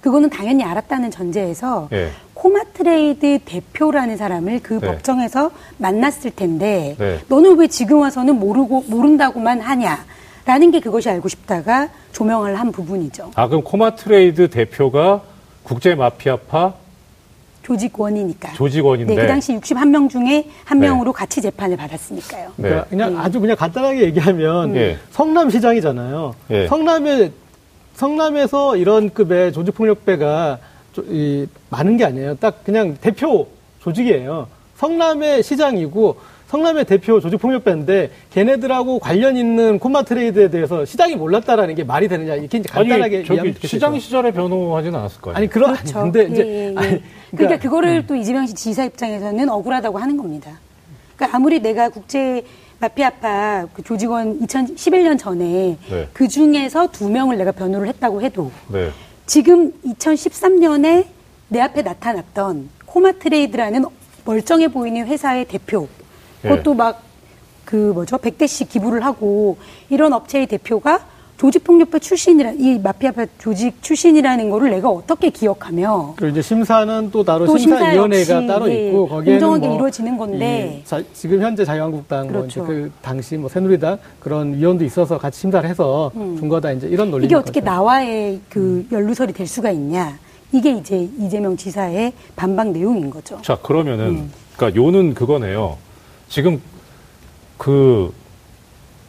그거는 당연히 알았다는 전제에서 예. 코마트레이드 대표라는 사람을 그 네. 법정에서 만났을 텐데 네. 너는 왜 지금 와서는 모르고 모른다고만 하냐 라는 게 그것이 알고 싶다가 조명을 한 부분이죠. 아 그럼 코마트레이드 대표가 국제 마피아파 조직원이니까. 조직원인데 네, 그 당시 61명 중에 한 네. 명으로 같이 재판을 받았으니까요. 그러니까 네. 그냥 아주 그냥 간단하게 얘기하면 예. 성남시장이잖아요. 예. 성남에 성남에서 이런 급의 조직폭력배가 이, 많은 게 아니에요. 딱 그냥 대표 조직이에요. 성남의 시장이고 성남의 대표 조직폭력배인데 걔네들하고 관련 있는 콤마 트레이드에 대해서 시장이 몰랐다라는 게 말이 되느냐 이렇게 이제 간단하게 아니. 시장 시절에 변호하지는 않았을 거예요. 아니 그런 그렇죠. 아니, 근데 이제 예, 예, 예. 아니, 그러니까, 그거를 또 이재명 씨 지사 입장에서는 억울하다고 하는 겁니다. 그러니까 아무리 내가 국제 마피아파 그 조직원 2011년 전에 네. 그 중에서 두 명을 내가 변호를 했다고 해도 네. 지금 2013년에 내 앞에 나타났던 코마트레이드라는 멀쩡해 보이는 회사의 대표 예. 그것도 막 그 뭐죠 100대씩 기부를 하고 이런 업체의 대표가 조직폭력배 출신이라 이 마피아파 조직 출신이라는 거를 내가 어떻게 기억하며 그리고 이제 심사는 또 따로 또 심사 심사위원회가 따로 예, 있고 거기에는 공정하게 뭐 이루어지는 건데. 이 자- 지금 현재 자유한국당 뭐 그렇죠. 이제 그 당시 뭐 새누리당 그런 위원도 있어서 같이 심사를 해서 준 거다 이제 이런 논리 음. 이게 어떻게 나와의 그 연루설이 될 수가 있냐 이게 이제 이재명 지사의 반박 내용인 거죠. 자 그러면은 음. 그러니까 요는 그거네요. 지금 그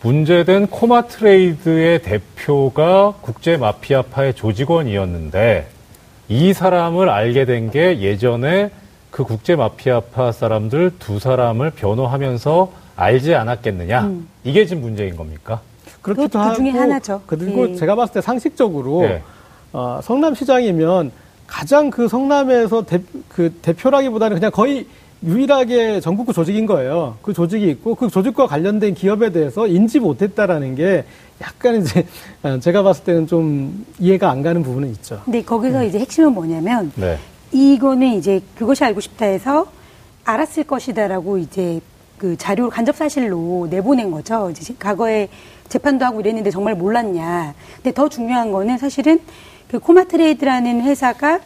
문제된 코마 트레이드의 대표가 국제 마피아파의 조직원이었는데 이 사람을 알게 된 게 예전에 그 국제 마피아파 사람들 두 사람을 변호하면서 알지 않았겠느냐. 음. 이게 지금 문제인 겁니까? 그렇기도 그것도 그 중에 하고, 하나죠. 그리고 예. 제가 봤을 때 상식적으로 네. 어, 성남시장이면 가장 그 성남에서 대, 그 대표라기보다는 그냥 거의 유일하게 전국구 조직인 거예요. 그 조직이 있고 그 조직과 관련된 기업에 대해서 인지 못했다라는 게 약간 이제 어, 제가 봤을 때는 좀 이해가 안 가는 부분은 있죠. 근데 거기서 이제 핵심은 뭐냐면 네. 이거는 이제 그것이 알고 싶다 해서 알았을 것이다라고 이제 그 자료 간접 사실로 내보낸 거죠. 이제 과거에 재판도 하고 이랬는데 정말 몰랐냐. 근데 더 중요한 거는 사실은 그 코마 트레이드라는 회사가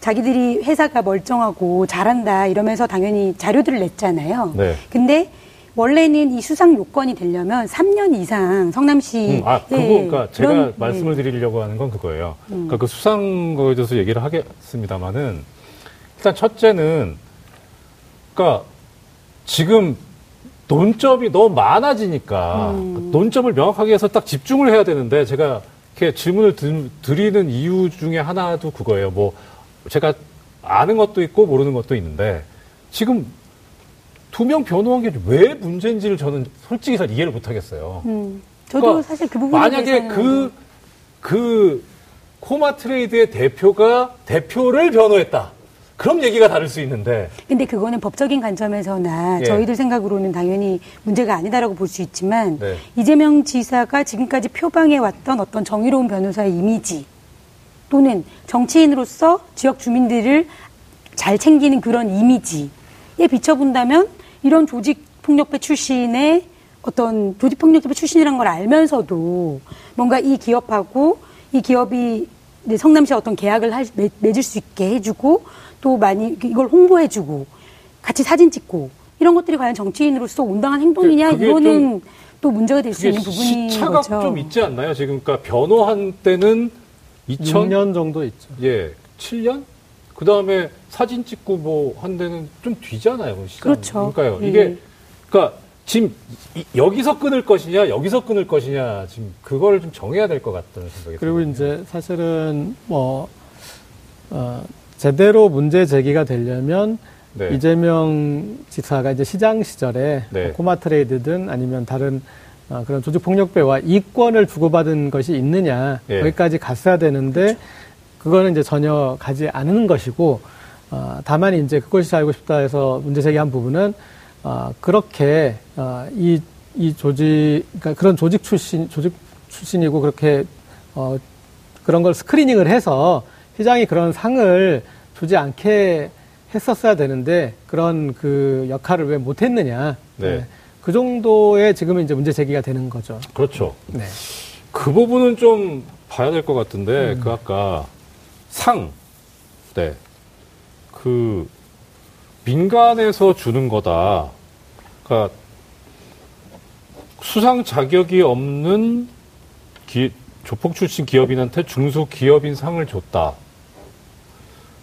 자기들이 회사가 멀쩡하고 잘한다 이러면서 당연히 자료들을 냈잖아요. 네. 근데 원래는 이 수상 요건이 되려면 3년 이상 성남시 음, 아, 그거, 예, 그러니까 제가 그런- 네. 말씀을 드리려고 하는 건 그거예요. 그러니까 그 수상 거에 대해서 얘기를 하겠습니다만은 일단 첫째는 그러니까 지금 논점이 너무 많아지니까 그 논점을 명확하게 해서 딱 집중을 해야 되는데 제가 이렇게 질문을 드, 드리는 이유 중에 하나도 그거예요. 뭐 제가 아는 것도 있고 모르는 것도 있는데 지금 두 명 변호한 게 왜 문제인지를 저는 솔직히 잘 이해를 못 하겠어요. 음, 저도 그러니까 사실 그 부분에 만약에 대해서는 그, 그, 코마 트레이드의 대표가 대표를 변호했다. 그럼 얘기가 다를 수 있는데. 근데 그거는 법적인 관점에서나 예. 저희들 생각으로는 당연히 문제가 아니다라고 볼 수 있지만 네. 이재명 지사가 지금까지 표방해 왔던 어떤 정의로운 변호사의 이미지 또는 정치인으로서 지역 주민들을 잘 챙기는 그런 이미지에 비춰본다면 이런 조직 폭력배 출신의 어떤 조직 폭력배 출신이라는 걸 알면서도 뭔가 이 기업하고 이 기업이 이제 성남시와 어떤 계약을 할- 맺, 맺을 수 있게 해주고 또 많이 이걸 홍보해주고 같이 사진 찍고 이런 것들이 과연 정치인으로서 온당한 행동이냐 이거는 또 문제가 될 수 있는 부분인 시차가. 좀 있지 않나요? 지금 그러니까 변호한 때는 2000, 6년 정도 있죠. 예, 7년? 그 다음에 사진 찍고 뭐 한 데는 좀 뒤잖아요. 그 시장. 그렇죠. 그러니까요. 예. 이게, 그러니까 지금 이- 여기서 끊을 것이냐, 여기서 끊을 것이냐, 지금 그걸 좀 정해야 될 것 같다는 생각이 그리고 들어요. 이제 사실은 뭐 어, 제대로 문제 제기가 되려면 네. 이재명 지사가 이제 시장 시절에 네. 뭐 코마 트레이드든 아니면 다른 어, 그런 조직 폭력배와 이권을 주고받은 것이 있느냐 예. 거기까지 갔어야 되는데 그거는 이제 전혀 가지 않는 것이고 어, 다만 이제 그것이 알고 싶다 해서 문제 제기한 부분은 어, 그렇게 어, 이, 이 조직 그러니까 그런 조직 출신 조직 출신이고 그렇게 어, 그런 걸 스크리닝을 해서 시장이 그런 상을 주지 않게 했었어야 되는데 그런 그 역할을 왜 못했느냐. 네. 그 정도의 지금은 이제 문제 제기가 되는 거죠. 그렇죠. 네. 그 부분은 좀 봐야 될 것 같은데, 음. 그 아까 상, 네. 그, 민간에서 주는 거다. 그러니까 수상 자격이 없는 기, 조폭 출신 기업인한테 중소 기업인 상을 줬다.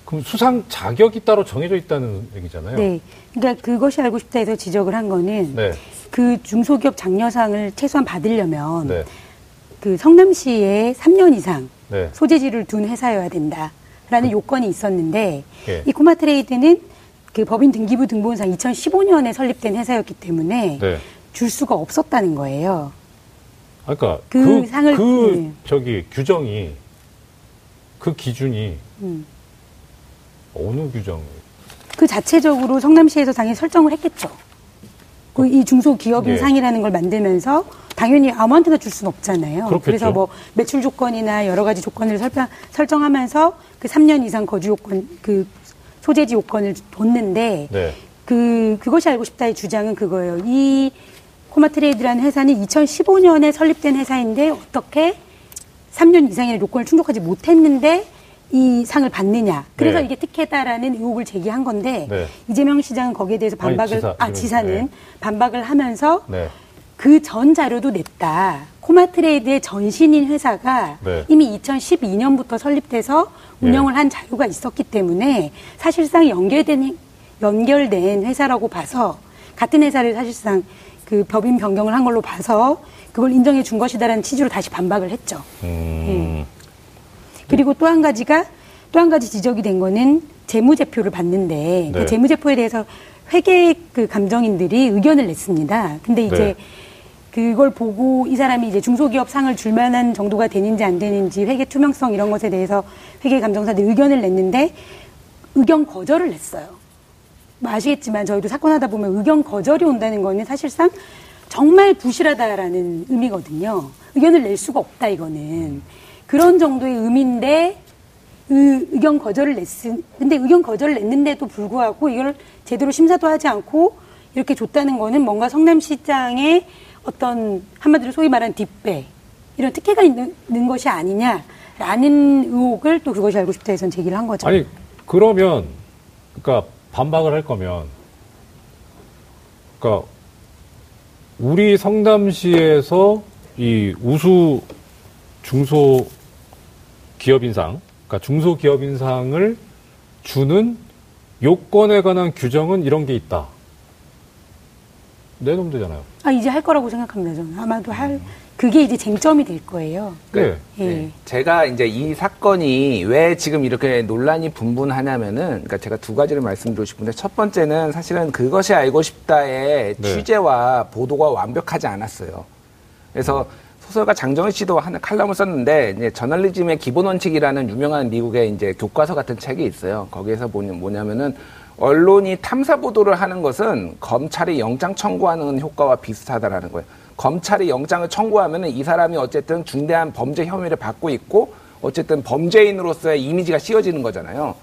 그럼 수상 자격이 따로 정해져 있다는 얘기잖아요. 네. 그러니까 그것이 알고 싶다 해서 지적을 한 거는 네. 그 중소기업 장려상을 최소한 받으려면 네. 그 성남시에 3년 이상 네. 소재지를 둔 회사여야 된다라는 요건이 있었는데 예. 이 코마트레이드는 그 법인 등기부 등본상 2015년에 설립된 회사였기 때문에 네. 줄 수가 없었다는 거예요. 아, 그러니까 그 그, 상을- 그 네. 저기 규정이 그 기준이 음. 어느 규정? 그 자체적으로 성남시에서 당연히 설정을 했겠죠. 그 이 중소기업인 예. 상이라는 걸 만들면서 당연히 아무한테나 줄 수는 없잖아요. 그렇겠죠. 그래서 뭐 매출 조건이나 여러 가지 조건을 설정, 설정하면서 그 3년 이상 거주 요건, 그 소재지 요건을 뒀는데 네. 그 그것이 알고 싶다의 주장은 그거예요. 이 코마트레이드라는 회사는 2015년에 설립된 회사인데 어떻게 3년 이상의 요건을 충족하지 못했는데 이 상을 받느냐. 그래서 네. 이게 특혜다라는 의혹을 제기한 건데 네. 이재명 시장은 거기에 대해서 아니, 반박을 지사, 아 지사는 네. 반박을 하면서 네. 그전 자료도 냈다. 코마트레이드의 전신인 회사가 네. 이미 2012년부터 설립돼서 운영을 한 자료가 있었기 때문에 사실상 연결된 연결된 회사라고 봐서 같은 회사를 사실상 그 법인 변경을 한 걸로 봐서 그걸 인정해 준 것이다라는 취지로 다시 반박을 했죠. 음. 그리고 또 한 가지가 또 한 가지 지적이 된 거는 재무제표를 봤는데 네. 그 재무제표에 대해서 회계 그 감정인들이 의견을 냈습니다. 근데 이제 네. 그걸 보고 이 사람이 이제 중소기업 상을 줄 만한 정도가 되는지 안 되는지 회계 투명성 이런 것에 대해서 회계 감정사들이 의견을 냈는데 의견 거절을 냈어요. 뭐 아시겠지만 저희도 사건 하다 보면 의견 거절이 온다는 거는 사실상 정말 부실하다라는 의미거든요. 의견을 낼 수가 없다 이거는 그런 정도의 의미인데 의, 의견 거절을 냈은 근데 의견 거절을 냈는데도 불구하고 이걸 제대로 심사도 하지 않고 이렇게 줬다는 거는 뭔가 성남시장의 어떤 한마디로 소위 말하는 뒷배 이런 특혜가 있는, 있는 것이 아니냐라는 의혹을 또 그것이 알고 싶다 해서 제기를 한 거죠. 아니 그러면 그러니까 반박을 할 거면 그러니까 우리 성남시에서 이 우수 중소 기업 인상, 그러니까 중소기업 인상을 주는 요건에 관한 규정은 이런 게 있다. 내놓으면 되잖아요. 아, 이제 할 거라고 생각합니다. 저는 아마도 할 그게 이제 쟁점이 될 거예요. 네. 예. 네. 제가 이제 이 사건이 왜 지금 이렇게 논란이 분분하냐면은, 그러니까 제가 두 가지를 말씀드리고 싶은데, 첫 번째는 사실은 그것이 알고 싶다의 네. 취재와 보도가 완벽하지 않았어요. 그래서 소설가 장정희 씨도 하는 칼럼을 썼는데, 이제 저널리즘의 기본 원칙이라는 유명한 미국의 이제 교과서 같은 책이 있어요. 거기에서 뭐냐- 뭐냐면은, 언론이 탐사 보도를 하는 것은 검찰이 영장 청구하는 효과와 비슷하다라는 거예요. 검찰이 영장을 청구하면은 이 사람이 어쨌든 중대한 범죄 혐의를 받고 있고 어쨌든 범죄인으로서의 이미지가 씌워지는 거잖아요.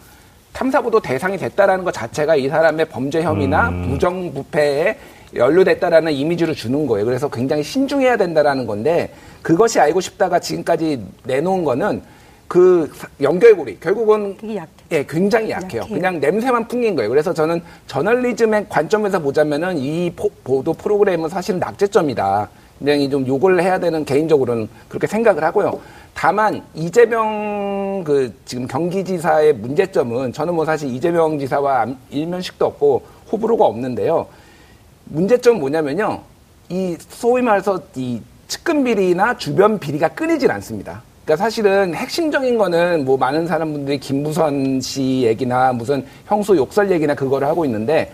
탐사보도 대상이 됐다라는 것 자체가 이 사람의 범죄 혐의나 부정부패에 연루됐다라는 이미지를 주는 거예요. 그래서 굉장히 신중해야 된다라는 건데 그것이 알고 싶다가 지금까지 내놓은 거는 그 연결고리 결국은. 예, 굉장히 약해요. 약해요. 그냥 냄새만 풍긴 거예요. 그래서 저는 저널리즘의 관점에서 보자면은 이 포- 보도 프로그램은 사실 낙제점이다. 굉장히 좀 욕을 해야 되는 개인적으로는 그렇게 생각을 하고요. 다만 이재명 그 지금 경기지사의 문제점은 저는 뭐 사실 이재명 지사와 안- 일면식도 없고 호불호가 없는데요. 문제점은 뭐냐면요. 이 소위 말해서 이 측근 비리나 주변 비리가 끊이질 않습니다. 그러니까 사실은 핵심적인 거는 뭐 많은 사람분들이 김무선 씨 얘기나 무슨 형수 욕설 얘기나 그거를 하고 있는데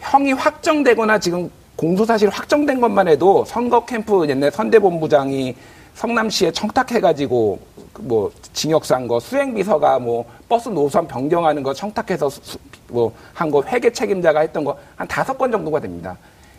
형이 확정되거나 지금 공소 사실 확정된 것만 해도 선거 캠프 옛날 선대본부장이 성남시에 청탁해가지고 그 뭐 징역 산 거, 수행비서가 뭐 버스 노선 변경하는 거 청탁해서 뭐 한 거 회계 책임자가 했던 거 한 다섯 건 정도가 됩니다.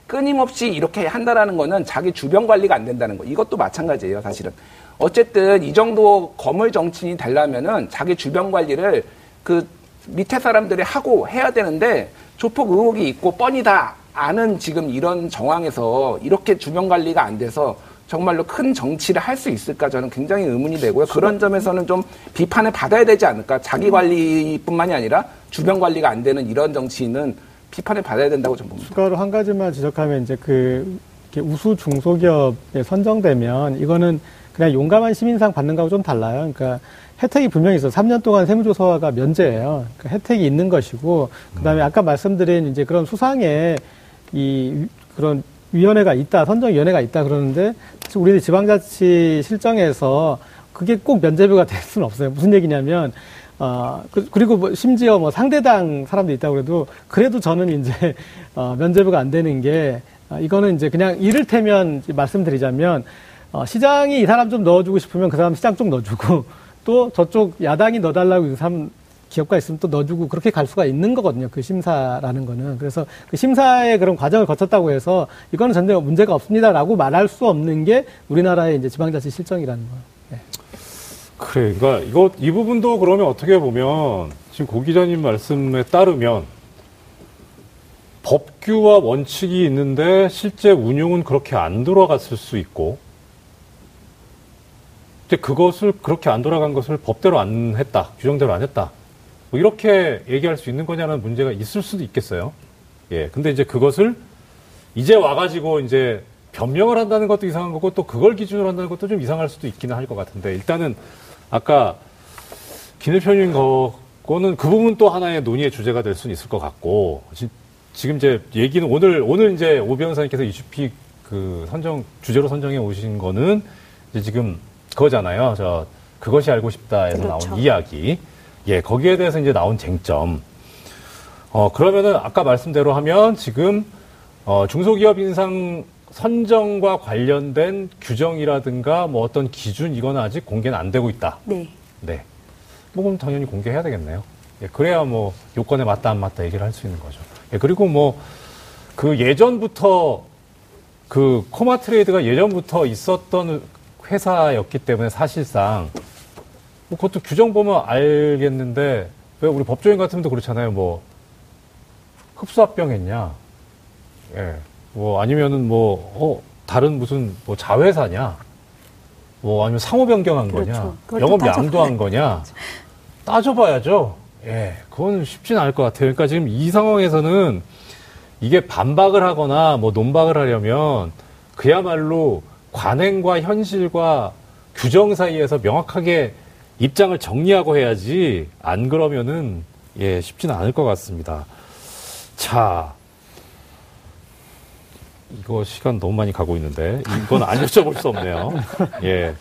끊임없이 이렇게 한다라는 거는 자기 주변 관리가 안 된다는 거. 이것도 마찬가지예요, 사실은. 어쨌든 이 정도 거물 정치인이 되려면은 자기 주변 관리를 그 밑에 사람들이 하고 해야 되는데 조폭 의혹이 있고 뻔히 다 아는 지금 이런 정황에서 이렇게 주변 관리가 안 돼서 정말로 큰 정치를 할 수 있을까 저는 굉장히 의문이 되고요. 그런 점에서는 좀 비판을 받아야 되지 않을까. 자기 관리뿐만이 아니라 주변 관리가 안 되는 이런 정치인은 비판을 받아야 된다고 저는 봅니다. 추가로 한 가지만 지적하면 이제 그 우수 중소기업에 선정되면 이거는 그냥 용감한 시민상 받는 거하고 좀 달라요. 그러니까 혜택이 분명히 있어. 3년 동안 세무조사가 면제예요. 그러니까 혜택이 있는 것이고, 그 다음에 아까 말씀드린 이제 그런 수상에 이 위- 그런 위원회가 있다, 선정위원회가 있다 그러는데 사실 우리 지방자치 실정에서 그게 꼭 면제부가 될 수는 없어요. 무슨 얘기냐면 어, 그, 리고 뭐 심지어 뭐 상대당 사람도 있다고 그래도 그래도 저는 이제 어, 면제부가 안 되는 게 어, 이거는 이제 그냥 이를테면 말씀드리자면 어, 시장이 이 사람 좀 넣어주고 싶으면 그 사람 시장 좀 넣어주고 또 저쪽 야당이 넣어달라고 이 사람 기업가 있으면 또 넣어주고 그렇게 갈 수가 있는 거거든요. 그 심사라는 거는. 그래서 그 심사의 그런 과정을 거쳤다고 해서 이거는 전혀 문제가 없습니다라고 말할 수 없는 게 우리나라의 이제 지방자치 실정이라는 거예요. 네. 그래, 그러니까 이거 이 부분도 그러면 어떻게 보면 지금 고 기자님 말씀에 따르면 법규와 원칙이 있는데 실제 운용은 그렇게 안 돌아갔을 수 있고, 근데 그것을 그렇게 안 돌아간 것을 법대로 안 했다, 규정대로 안 했다, 뭐 이렇게 얘기할 수 있는 거냐는 문제가 있을 수도 있겠어요. 예, 근데 이제 그것을 이제 와가지고 이제 변명을 한다는 것도 이상한 거고 또 그걸 기준으로 한다는 것도 좀 이상할 수도 있기는 할 것 같은데 일단은 아까 김 대표님 거는 그 부분 또 하나의 논의의 주제가 될 수는 있을 것 같고 지, 금 이제 얘기는 오늘 오늘 이제 오 변호사님께서 이슈픽 그 선정 주제로 선정해 오신 거는 이제 지금 그거잖아요. 저 그것이 알고 싶다에서 그렇죠. 나온 이야기. 예, 거기에 대해서 이제 나온 쟁점. 어, 그러면은 아까 말씀대로 하면 지금 어, 중소기업 인상 선정과 관련된 규정이라든가 뭐 어떤 기준 이거는 아직 공개는 안 되고 있다. 네. 네. 뭐 그럼 당연히 공개해야 되겠네요. 예, 그래야 뭐 요건에 맞다 안 맞다 얘기를 할 수 있는 거죠. 예, 그리고 뭐 그 예전부터 그 코마 트레이드가 예전부터 있었던 회사였기 때문에 사실상 뭐 그것도 규정 보면 알겠는데 왜 우리 법조인 같은 도 그렇잖아요. 뭐 흡수합병 했냐? 예. 뭐 아니면은 뭐 어, 다른 무슨 뭐 자회사냐? 뭐 아니면 상호 변경한 그렇죠. 거냐? 영업 양도한 거냐? 따져봐야죠. 예, 그건 쉽지는 않을 것 같아요. 그러니까 지금 이 상황에서는 이게 반박을 하거나 뭐 논박을 하려면 그야말로 관행과 현실과 규정 사이에서 명확하게 입장을 정리하고 해야지 안 그러면은 예, 쉽지는 않을 것 같습니다. 자, 이거 시간 너무 많이 가고 있는데 이건 안 여쭤볼 수 없네요. 예.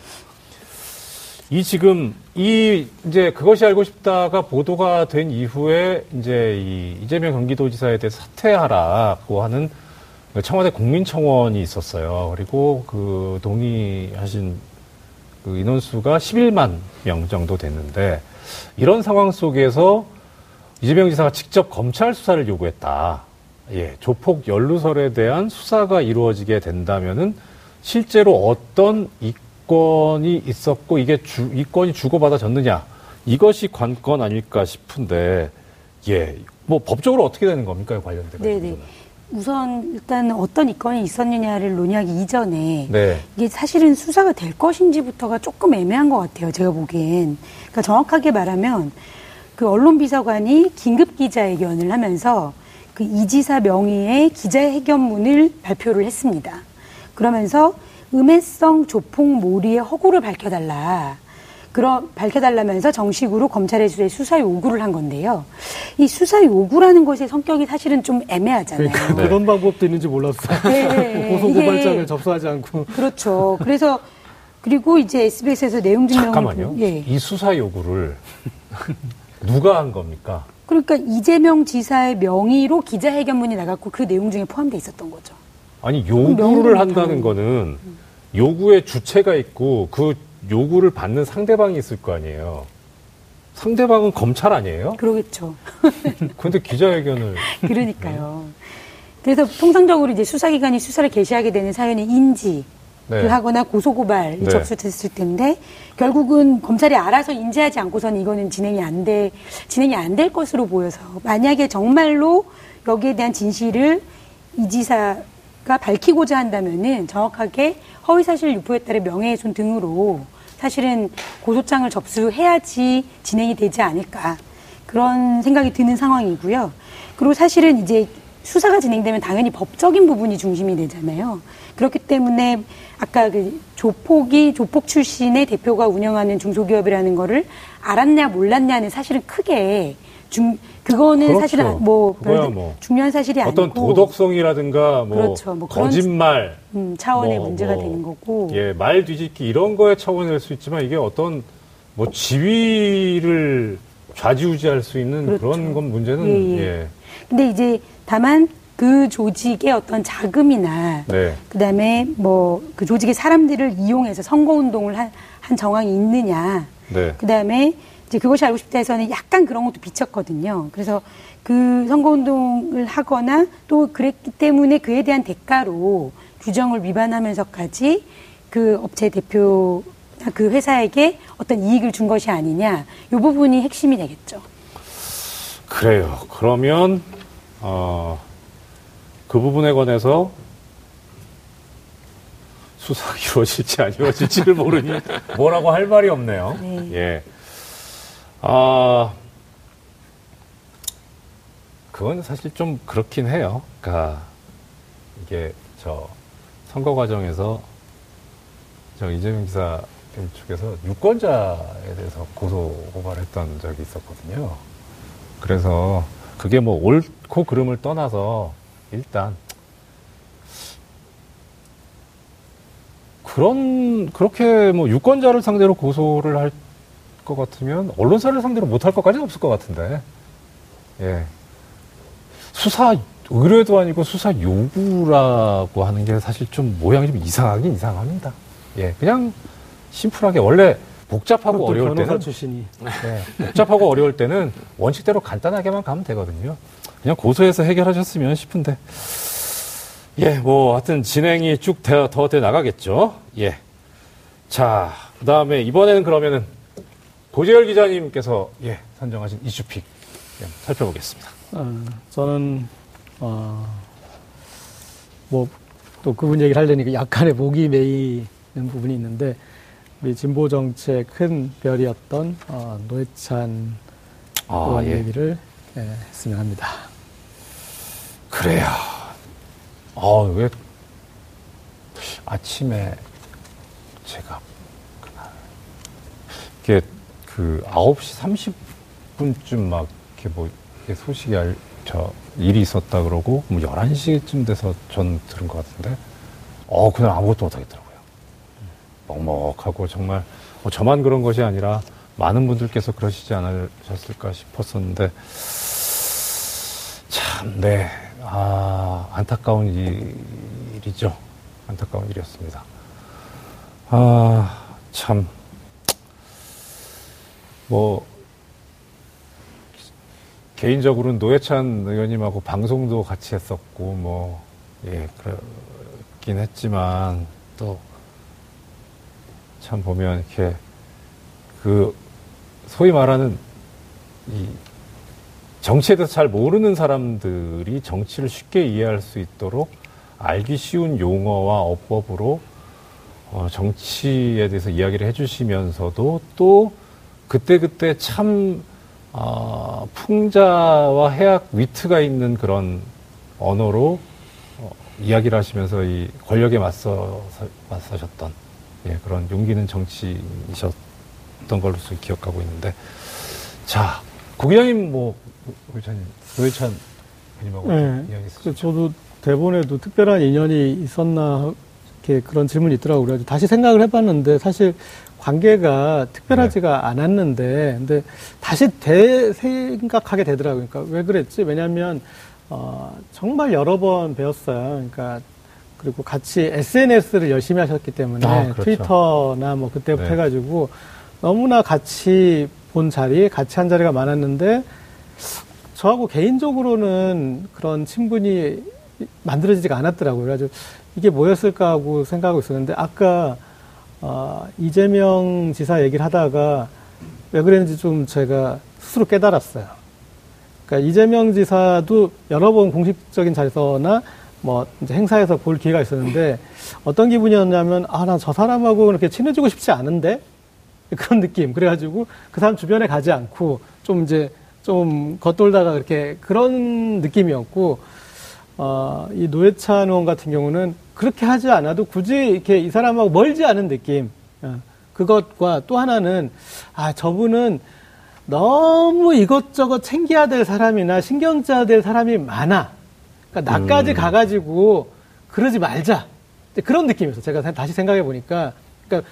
이 지금 이 이제 그것이 알고 싶다가 보도가 된 이후에 이제 이 이재명 경기도지사에 대해서 사퇴하라고 하는 청와대 국민청원이 있었어요. 그리고 그 동의하신 그 인원수가 11만 명 정도 됐는데 이런 상황 속에서 이재명 지사가 직접 검찰 수사를 요구했다. 예, 조폭 연루설에 대한 수사가 이루어지게 된다면은 실제로 어떤 이권이 있었고 이게 주, 이권이 주고받아졌느냐 이것이 관건 아닐까 싶은데 예, 뭐 법적으로 어떻게 되는 겁니까 관련돼 가지고? 네네. 우선 일단 어떤 이건이 있었느냐를 논의하기 이전에 네. 이게 사실은 수사가 될 것인지부터가 조금 애매한 것 같아요. 제가 보기엔. 그러니까 정확하게 말하면 그 언론 비서관이 긴급 기자회견을 하면서 그 이지사 명의의 기자회견문을 발표를 했습니다. 그러면서 음해성 조폭 몰이의 허구를 밝혀달라. 그러, 밝혀달라면서 정식으로 검찰에 수사 요구를 한 건데요. 이 수사 요구라는 것의 성격이 사실은 좀 애매하잖아요. 그러니까 네. 그런 방법도 있는지 몰랐어요. 네, 고소고발장을 이게- 접수하지 않고. 그렇죠. 그래서 그리고 이제 SBS에서 내용 증명을 잠깐만요. 보- 예. 이 수사 요구를 누가 한 겁니까? 그러니까 이재명 지사의 명의로 기자회견문이 나갔고 그 내용 중에 포함돼 있었던 거죠. 아니 요구를 한다는. 거는 요구의 주체가 있고 그 요구를 받는 상대방이 있을 거 아니에요. 상대방은 검찰 아니에요? 그러겠죠. 근데 기자회견을 그러니까요. 그래서 통상적으로 이제 수사기관이 수사를 개시하게 되는 사연이 인지를 네. 하거나 고소고발이 네. 접수됐을 텐데 결국은 검찰이 알아서 인지하지 않고서는 이거는 진행이 안 돼, 진행이 안 될 것으로 보여서 만약에 정말로 여기에 대한 진실을 이 지사가 밝히고자 한다면은 정확하게 허위사실 유포에 따른 명예훼손 등으로 사실은 고소장을 접수해야지 진행이 되지 않을까 그런 생각이 드는 상황이고요. 그리고 사실은 이제 수사가 진행되면 당연히 법적인 부분이 중심이 되잖아요. 그렇기 때문에 아까 그 조폭이 조폭 출신의 대표가 운영하는 중소기업이라는 거를 알았냐 몰랐냐는 사실은 크게 중 그거는 그렇죠. 사실은 뭐, 그거야 별뭐 중요한 사실이 어떤 아니고 도덕성이라든가 뭐, 그렇죠. 뭐 거짓말 음, 차원의 뭐, 문제가 뭐, 되는 거고 예, 말 뒤집기 이런 거에 처분될 수 있지만 이게 어떤 뭐 지위를 좌지우지할 수 있는 그 그렇죠. 런건 문제는 예, 예. 예. 근데 이제 다만 그 조직의 어떤 자금이나 네. 그다음에 뭐 그 조직의 사람들을 이용해서 선거 운동을 한, 한 정황이 있느냐. 네. 그다음에 이제 그것이 알고 싶다에서는 약간 그런 것도 비쳤거든요. 그래서 그 선거 운동을 하거나 또 그랬기 때문에 그에 대한 대가로 규정을 위반하면서까지 그 업체 대표 그 회사에게 어떤 이익을 준 것이 아니냐. 이 부분이 핵심이 되겠죠. 그래요. 그러면 어, 그 부분에 관해서 수사가 이루어질지 안 이루어질지를 모르니 뭐라고 할 말이 없네요. 네. 예. 아, 그건 사실 좀 그렇긴 해요. 그러니까 이게 저 선거 과정에서 저 이재명 지사 쪽에서 유권자에 대해서 고소 고발했던 적이 있었거든요. 그래서 그게 뭐 옳고 그름을 떠나서 일단 그런 그렇게 뭐 유권자를 상대로 고소를 할 것 같으면 언론사를 상대로 못할 것까지는 없을 것 같은데. 예. 수사 의뢰도 아니고 수사 요구라고 하는 게 사실 좀 모양이 좀 이상하긴 이상합니다. 예. 그냥 심플하게 원래 복잡하고 또 어려울 때는. 네, 복잡하고 어려울 때는 원칙대로 간단하게만 가면 되거든요. 그냥 고소해서 해결하셨으면 싶은데. 예, 뭐, 하여튼 진행이 쭉 더, 돼 나가겠죠. 예. 자, 그 다음에 이번에는 그러면은 고재열 기자님께서 예, 선정하신 이슈픽 예, 살펴보겠습니다. 어, 저는 어, 뭐또 그분 얘기를 하려니까 약간의 목이 메이는 부분이 있는데 우리 진보 정치의 큰 별이었던 어, 노회찬 아, 의원 예. 얘기를 예, 했으면 합니다. 그래요. 아, 왜 아침에 제가 그날 이게 그 9시 30분쯤 막 이렇게 뭐 이렇게 소식이 알, 저 일이 있었다 그러고 뭐 11시쯤 돼서 전 들은 것 같은데 어, 그날 아무것도 못 하겠더라고요. 먹먹하고 정말 뭐 저만 그런 것이 아니라 많은 분들께서 그러시지 않으셨을까 싶었었는데 참, 네. 아, 안타까운 일이죠. 안타까운 일이었습니다. 아, 참. 뭐, 개인적으로는 노회찬 의원님하고 방송도 같이 했었고, 뭐, 예, 그렇긴 했지만, 또, 참 보면, 이렇게, 그, 소위 말하는, 이, 정치에 대해서 잘 모르는 사람들이 정치를 쉽게 이해할 수 있도록 알기 쉬운 용어와 어법으로 어, 정치에 대해서 이야기를 해주시면서도 또 그때그때 참 어, 풍자와 해악 위트가 있는 그런 언어로 어, 이야기를 하시면서 이 권력에 맞서 맞서셨던 예, 그런 용기 있는 정치이셨던 걸로서 기억하고 있는데 자 고기장님 뭐 노회찬 노회찬 의원님하고 네. 이야기 있으시죠? 저도 대본에도 특별한 인연이 있었나 이렇게 그런 질문이 있더라고요. 그래서 다시 생각을 해봤는데 사실 관계가 특별하지가 않았는데 근데 다시 대생각하게 되더라고요. 그러니까 왜 그랬지? 왜냐하면 어, 정말 여러 번 배웠어요. 그러니까 그리고 같이 SNS를 열심히 하셨기 때문에 아, 그렇죠. 트위터나 뭐 그때부터 네. 해가지고 너무나 같이 본 자리, 같이 한 자리가 많았는데 저하고 개인적으로는 그런 친분이 만들어지지가 않았더라고요. 그래가지고 이게 뭐였을까 하고 생각하고 있었는데 아까 어, 이재명 지사 얘기를 하다가 왜 그랬는지 좀 제가 스스로 깨달았어요. 그러니까 이재명 지사도 여러 번 공식적인 자리에서나 뭐 이제 행사에서 볼 기회가 있었는데 어떤 기분이었냐면 아 나 저 사람하고 그렇게 친해지고 싶지 않은데 그런 느낌. 그래가지고 그 사람 주변에 가지 않고 좀 이제 좀 겉돌다가 그렇게 그런 느낌이었고 어, 이 노회찬 의원 같은 경우는 그렇게 하지 않아도 굳이 이렇게 이 사람하고 멀지 않은 느낌. 어, 그것과 또 하나는 아 저분은 너무 이것저것 챙겨야 될 사람이나 신경 써야 될 사람이 많아. 그러니까 나까지 가가지고 그러지 말자. 그런 느낌이었어. 제가 다시 생각해 보니까. 그러니까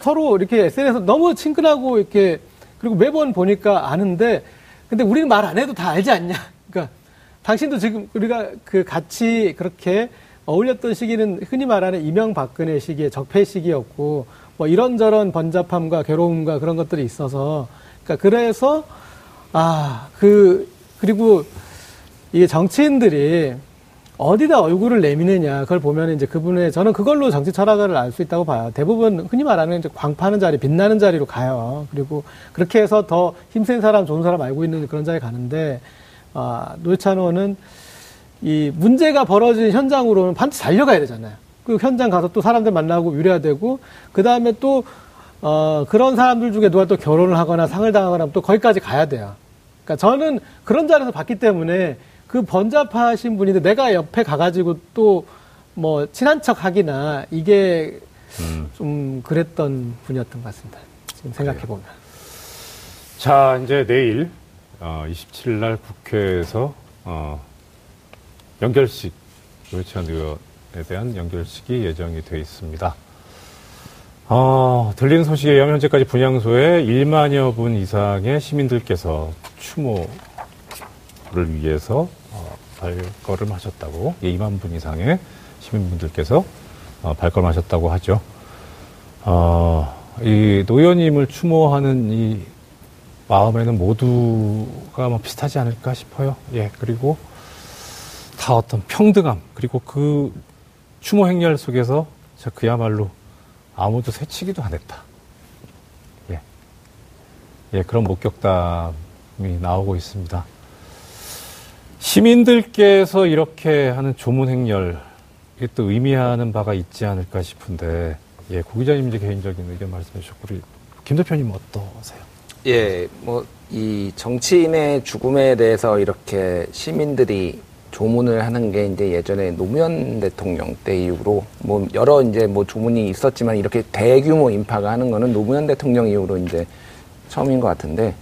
서로 이렇게 SNS에서 너무 친근하고 이렇게 그리고 매번 보니까 아는데 근데 우리는 말 안 해도 다 알지 않냐. 그러니까 당신도 지금 우리가 그 같이 그렇게 어울렸던 시기는 흔히 말하는 이명박근혜 시기의 적폐 시기였고 뭐 이런저런 번잡함과 괴로움과 그런 것들이 있어서 그러니까 그래서 아 그 그리고 이게 정치인들이 어디다 얼굴을 내미느냐 그걸 보면 이제 그분의 저는 그걸로 정치 철학을 알 수 있다고 봐요. 대부분 흔히 말하는 이제 광파는 자리, 빛나는 자리로 가요. 그리고 그렇게 해서 더 힘센 사람, 좋은 사람 알고 있는 그런 자리에 가는데 아, 노회찬 의원은 이 문제가 벌어진 현장으로는 반드시 달려가야 되잖아요. 그 현장 가서 또 사람들 만나고 위로해야 되고 그 다음에 또 어, 그런 사람들 중에 누가 또 결혼을 하거나 상을 당하거나 또 거기까지 가야 돼요. 그러니까 저는 그런 자리에서 봤기 때문에 그 번잡하신 분인데 내가 옆에 가가지고 또 뭐 친한 척 하기나 이게 음. 좀 그랬던 분이었던 것 같습니다. 지금 생각해 보면. 자, 이제 내일 어, 27일 날 국회에서 어, 연결식 의원에 대한 연결식이 예정이 돼 있습니다. 어, 들리는 소식에 의하면 현재까지 분향소에 1만여 분 이상의 시민들께서 추모를 위해서 어, 발걸음 하셨다고 예, 2만 분 이상의 시민분들께서 어, 발걸음 하셨다고 하죠. 어, 이 노연님을 추모하는 이 마음에는 모두가 뭐 비슷하지 않을까 싶어요. 예, 그리고 다 어떤 평등함, 그리고 그 추모 행렬 속에서 진짜 그야말로 아무도 새치기도 안 했다. 예. 예, 그런 목격담이 나오고 있습니다. 시민들께서 이렇게 하는 조문 행렬, 이게 또 의미하는 바가 있지 않을까 싶은데, 예, 고 기자님 이제 개인적인 의견 말씀해 주셨고, 우리 김 대표님 어떠세요? 예, 뭐, 이 정치인의 죽음에 대해서 이렇게 시민들이 조문을 하는 게 이제 예전에 노무현 대통령 때 이후로 뭐 여러 이제 뭐 조문이 있었지만 이렇게 대규모 인파가 하는 거는 노무현 대통령 이후로 이제 처음인 것 같은데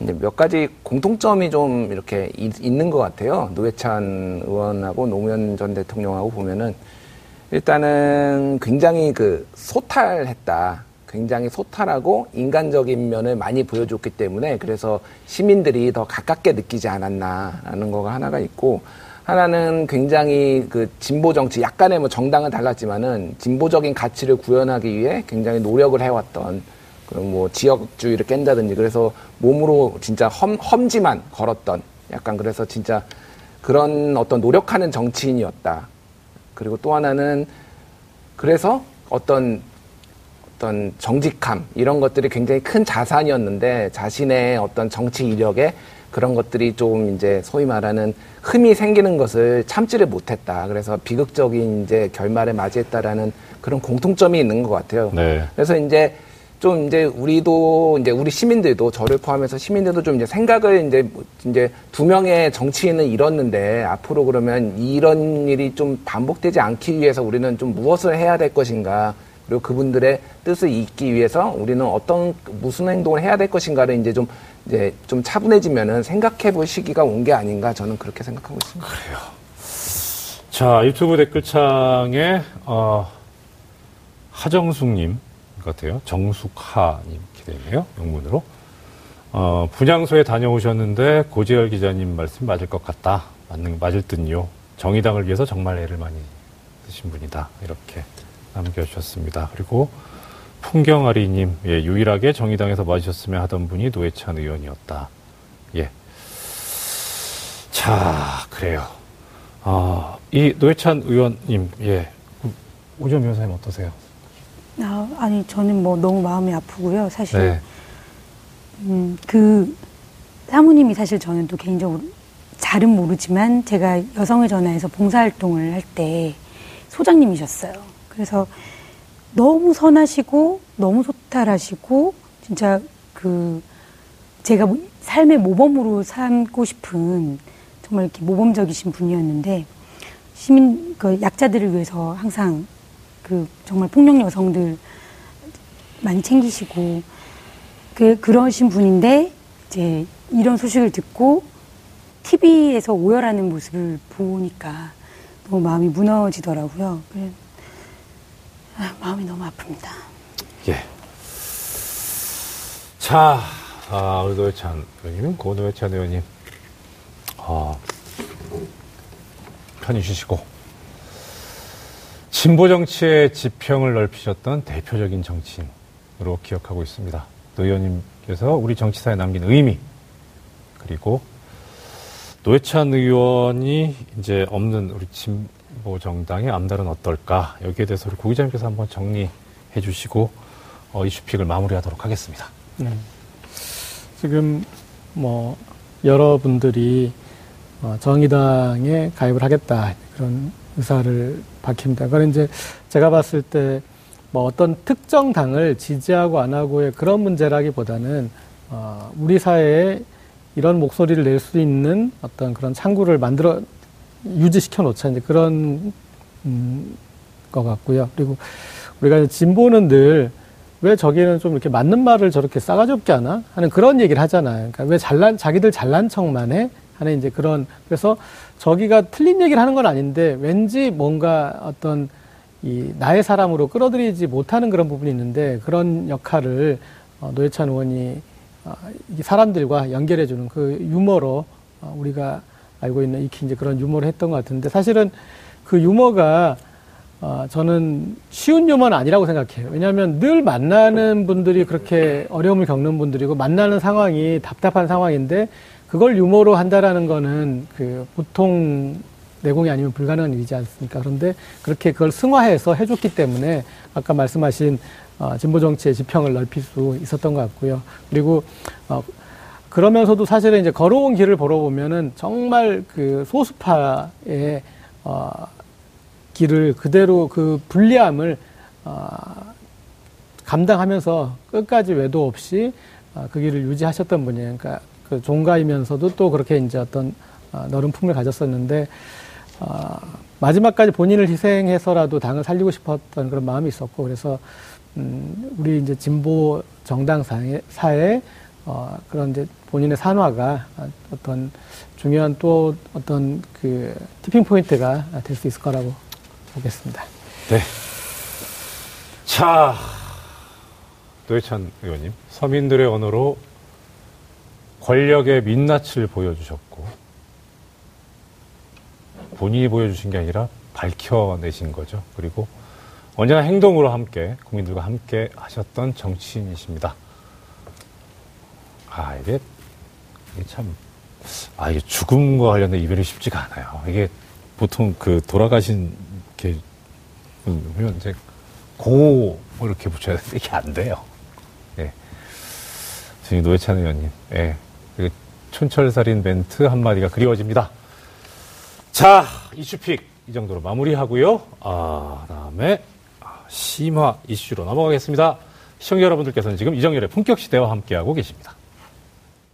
이제 몇 가지 공통점이 좀 이렇게 있, 있는 것 같아요. 노회찬 의원하고 노무현 전 대통령하고 보면은 일단은 굉장히 그 소탈했다. 굉장히 소탈하고 인간적인 면을 많이 보여줬기 때문에 그래서 시민들이 더 가깝게 느끼지 않았나라는 거가 하나가 있고 하나는 굉장히 그 진보 정치 약간의 뭐 정당은 달랐지만은 진보적인 가치를 구현하기 위해 굉장히 노력을 해왔던 그런 뭐 지역주의를 깬다든지 그래서 몸으로 진짜 험, 험지만 걸었던 약간 그래서 진짜 그런 어떤 노력하는 정치인이었다. 그리고 또 하나는 그래서 어떤 어떤 정직함 이런 것들이 굉장히 큰 자산이었는데 자신의 어떤 정치 이력에 그런 것들이 좀 이제 소위 말하는 흠이 생기는 것을 참지를 못했다. 그래서 비극적인 이제 결말을 맞이했다라는 그런 공통점이 있는 것 같아요. 네. 그래서 이제 좀 이제 우리도 이제 우리 시민들도 저를 포함해서 시민들도 좀 이제 생각을 이제 뭐 이제 두 명의 정치인을 잃었는데 앞으로 그러면 이런 일이 좀 반복되지 않기 위해서 우리는 좀 무엇을 해야 될 것인가 그리고 그분들의 뜻을 잇기 위해서 우리는 어떤 무슨 행동을 해야 될 것인가를 이제 좀 이제 좀 차분해지면은 생각해 볼 시기가 온 게 아닌가 저는 그렇게 생각하고 있습니다. 그래요. 자, 유튜브 댓글창에, 어, 하정숙님 같아요. 정숙하님 되네요. 영문으로. 어, 분향소에 다녀오셨는데 고재열 기자님 말씀 맞을 것 같다. 맞는, 맞을 듯요. 정의당을 위해서 정말 애를 많이 쓰신 분이다. 이렇게 남겨주셨습니다. 그리고 풍경아리님, 예, 유일하게 정의당에서 맞으셨으면 하던 분이 노회찬 의원이었다. 예. 자, 그래요. 아, 이 노회찬 의원님, 예. 오전 변호사님 어떠세요? 아, 아니 저는 뭐 너무 마음이 아프고요. 사실 네. 음, 그 사모님이 사실 저는 또 개인적으로 잘은 모르지만 제가 여성을 전화해서 봉사활동을 할 때 소장님이셨어요. 그래서 너무 선하시고 너무 소탈하시고 진짜 그 제가 뭐 삶의 모범으로 삼고 싶은 정말 이렇게 모범적이신 분이었는데 시민 그 약자들을 위해서 항상 그 정말 폭력 여성들 많이 챙기시고 그 그러신 분인데 이제 이런 소식을 듣고 TV에서 오열하는 모습을 보니까 너무 마음이 무너지더라고요. 마음이 너무 아픕니다. 예. 자, 아, 우리 노회찬 의원님, 고 노회찬 의원님, 어, 편히 쉬시고, 진보 정치의 지평을 넓히셨던 대표적인 정치인으로 기억하고 있습니다. 노 의원님께서 우리 정치사에 남긴 의미, 그리고 노회찬 의원이 이제 없는 우리 진 보 정당의 앞날은 어떨까 여기에 대해서 우리 고 기자님께서 한번 정리해 주시고 어, 이슈픽을 마무리하도록 하겠습니다. 네. 지금 뭐 여러분들이 어, 정의당에 가입을 하겠다 그런 의사를 밝힙니다. 그건 이제 제가 봤을 때 뭐 어떤 특정 당을 지지하고 안 하고의 그런 문제라기보다는 어, 우리 사회에 이런 목소리를 낼 수 있는 어떤 그런 창구를 만들어 유지시켜 놓자 이제 그런 음, 것 같고요. 그리고 우리가 이제 진보는 늘 왜 저기는 좀 이렇게 맞는 말을 저렇게 싸가지 없게 하나 하는 그런 얘기를 하잖아요. 그러니까 왜 잘난 자기들 잘난 척만 해 하는 이제 그런 그래서 저기가 틀린 얘기를 하는 건 아닌데 왠지 뭔가 어떤 이 나의 사람으로 끌어들이지 못하는 그런 부분이 있는데 그런 역할을 어, 노회찬 의원이 어, 이 사람들과 연결해주는 그 유머로 어, 우리가 알고 있는 익히 이제 그런 유머를 했던 것 같은데 사실은 그 유머가 어, 저는 쉬운 유머는 아니라고 생각해요. 왜냐하면 늘 만나는 분들이 그렇게 어려움을 겪는 분들이고 만나는 상황이 답답한 상황인데 그걸 유머로 한다라는 거는 그 보통 내공이 아니면 불가능한 일이지 않습니까? 그런데 그렇게 그걸 승화해서 해줬기 때문에 아까 말씀하신 어, 진보 정치의 지평을 넓힐 수 있었던 것 같고요. 그리고 어, 그러면서도 사실은 이제 걸어온 길을 보러 보면은 정말 그 소수파의 어, 길을 그대로 그 불리함을 어, 감당하면서 끝까지 외도 없이 어, 그 길을 유지하셨던 분이에요. 그러니까 그 종가이면서도 또 그렇게 이제 어떤 어, 너른 품을 가졌었는데 어, 마지막까지 본인을 희생해서라도 당을 살리고 싶었던 그런 마음이 있었고 그래서 음, 우리 이제 진보 정당 사회, 사회 어, 그런 이제 본인의 산화가 어떤 중요한 또 어떤 그 티핑 포인트가 될 수 있을 거라고 보겠습니다. 네. 자, 노회찬 의원님, 서민들의 언어로 권력의 민낯을 보여주셨고, 본인이 보여주신 게 아니라 밝혀내신 거죠. 그리고 언제나 행동으로 함께, 국민들과 함께 하셨던 정치인이십니다. 아, 이게, 이게 참, 아, 이게 죽음과 관련된 이별이 쉽지가 않아요. 이게 보통 그 돌아가신 이렇게 이제 고 이렇게 붙여야 되는데 이게 안 돼요. 예. 지금 노회찬 의원님, 예. 그 촌철살인 멘트 한마디가 그리워집니다. 자, 이슈픽 이 정도로 마무리하고요. 아, 다음에 심화 이슈로 넘어가겠습니다. 시청자 여러분들께서는 지금 이정열의 품격 시대와 함께하고 계십니다.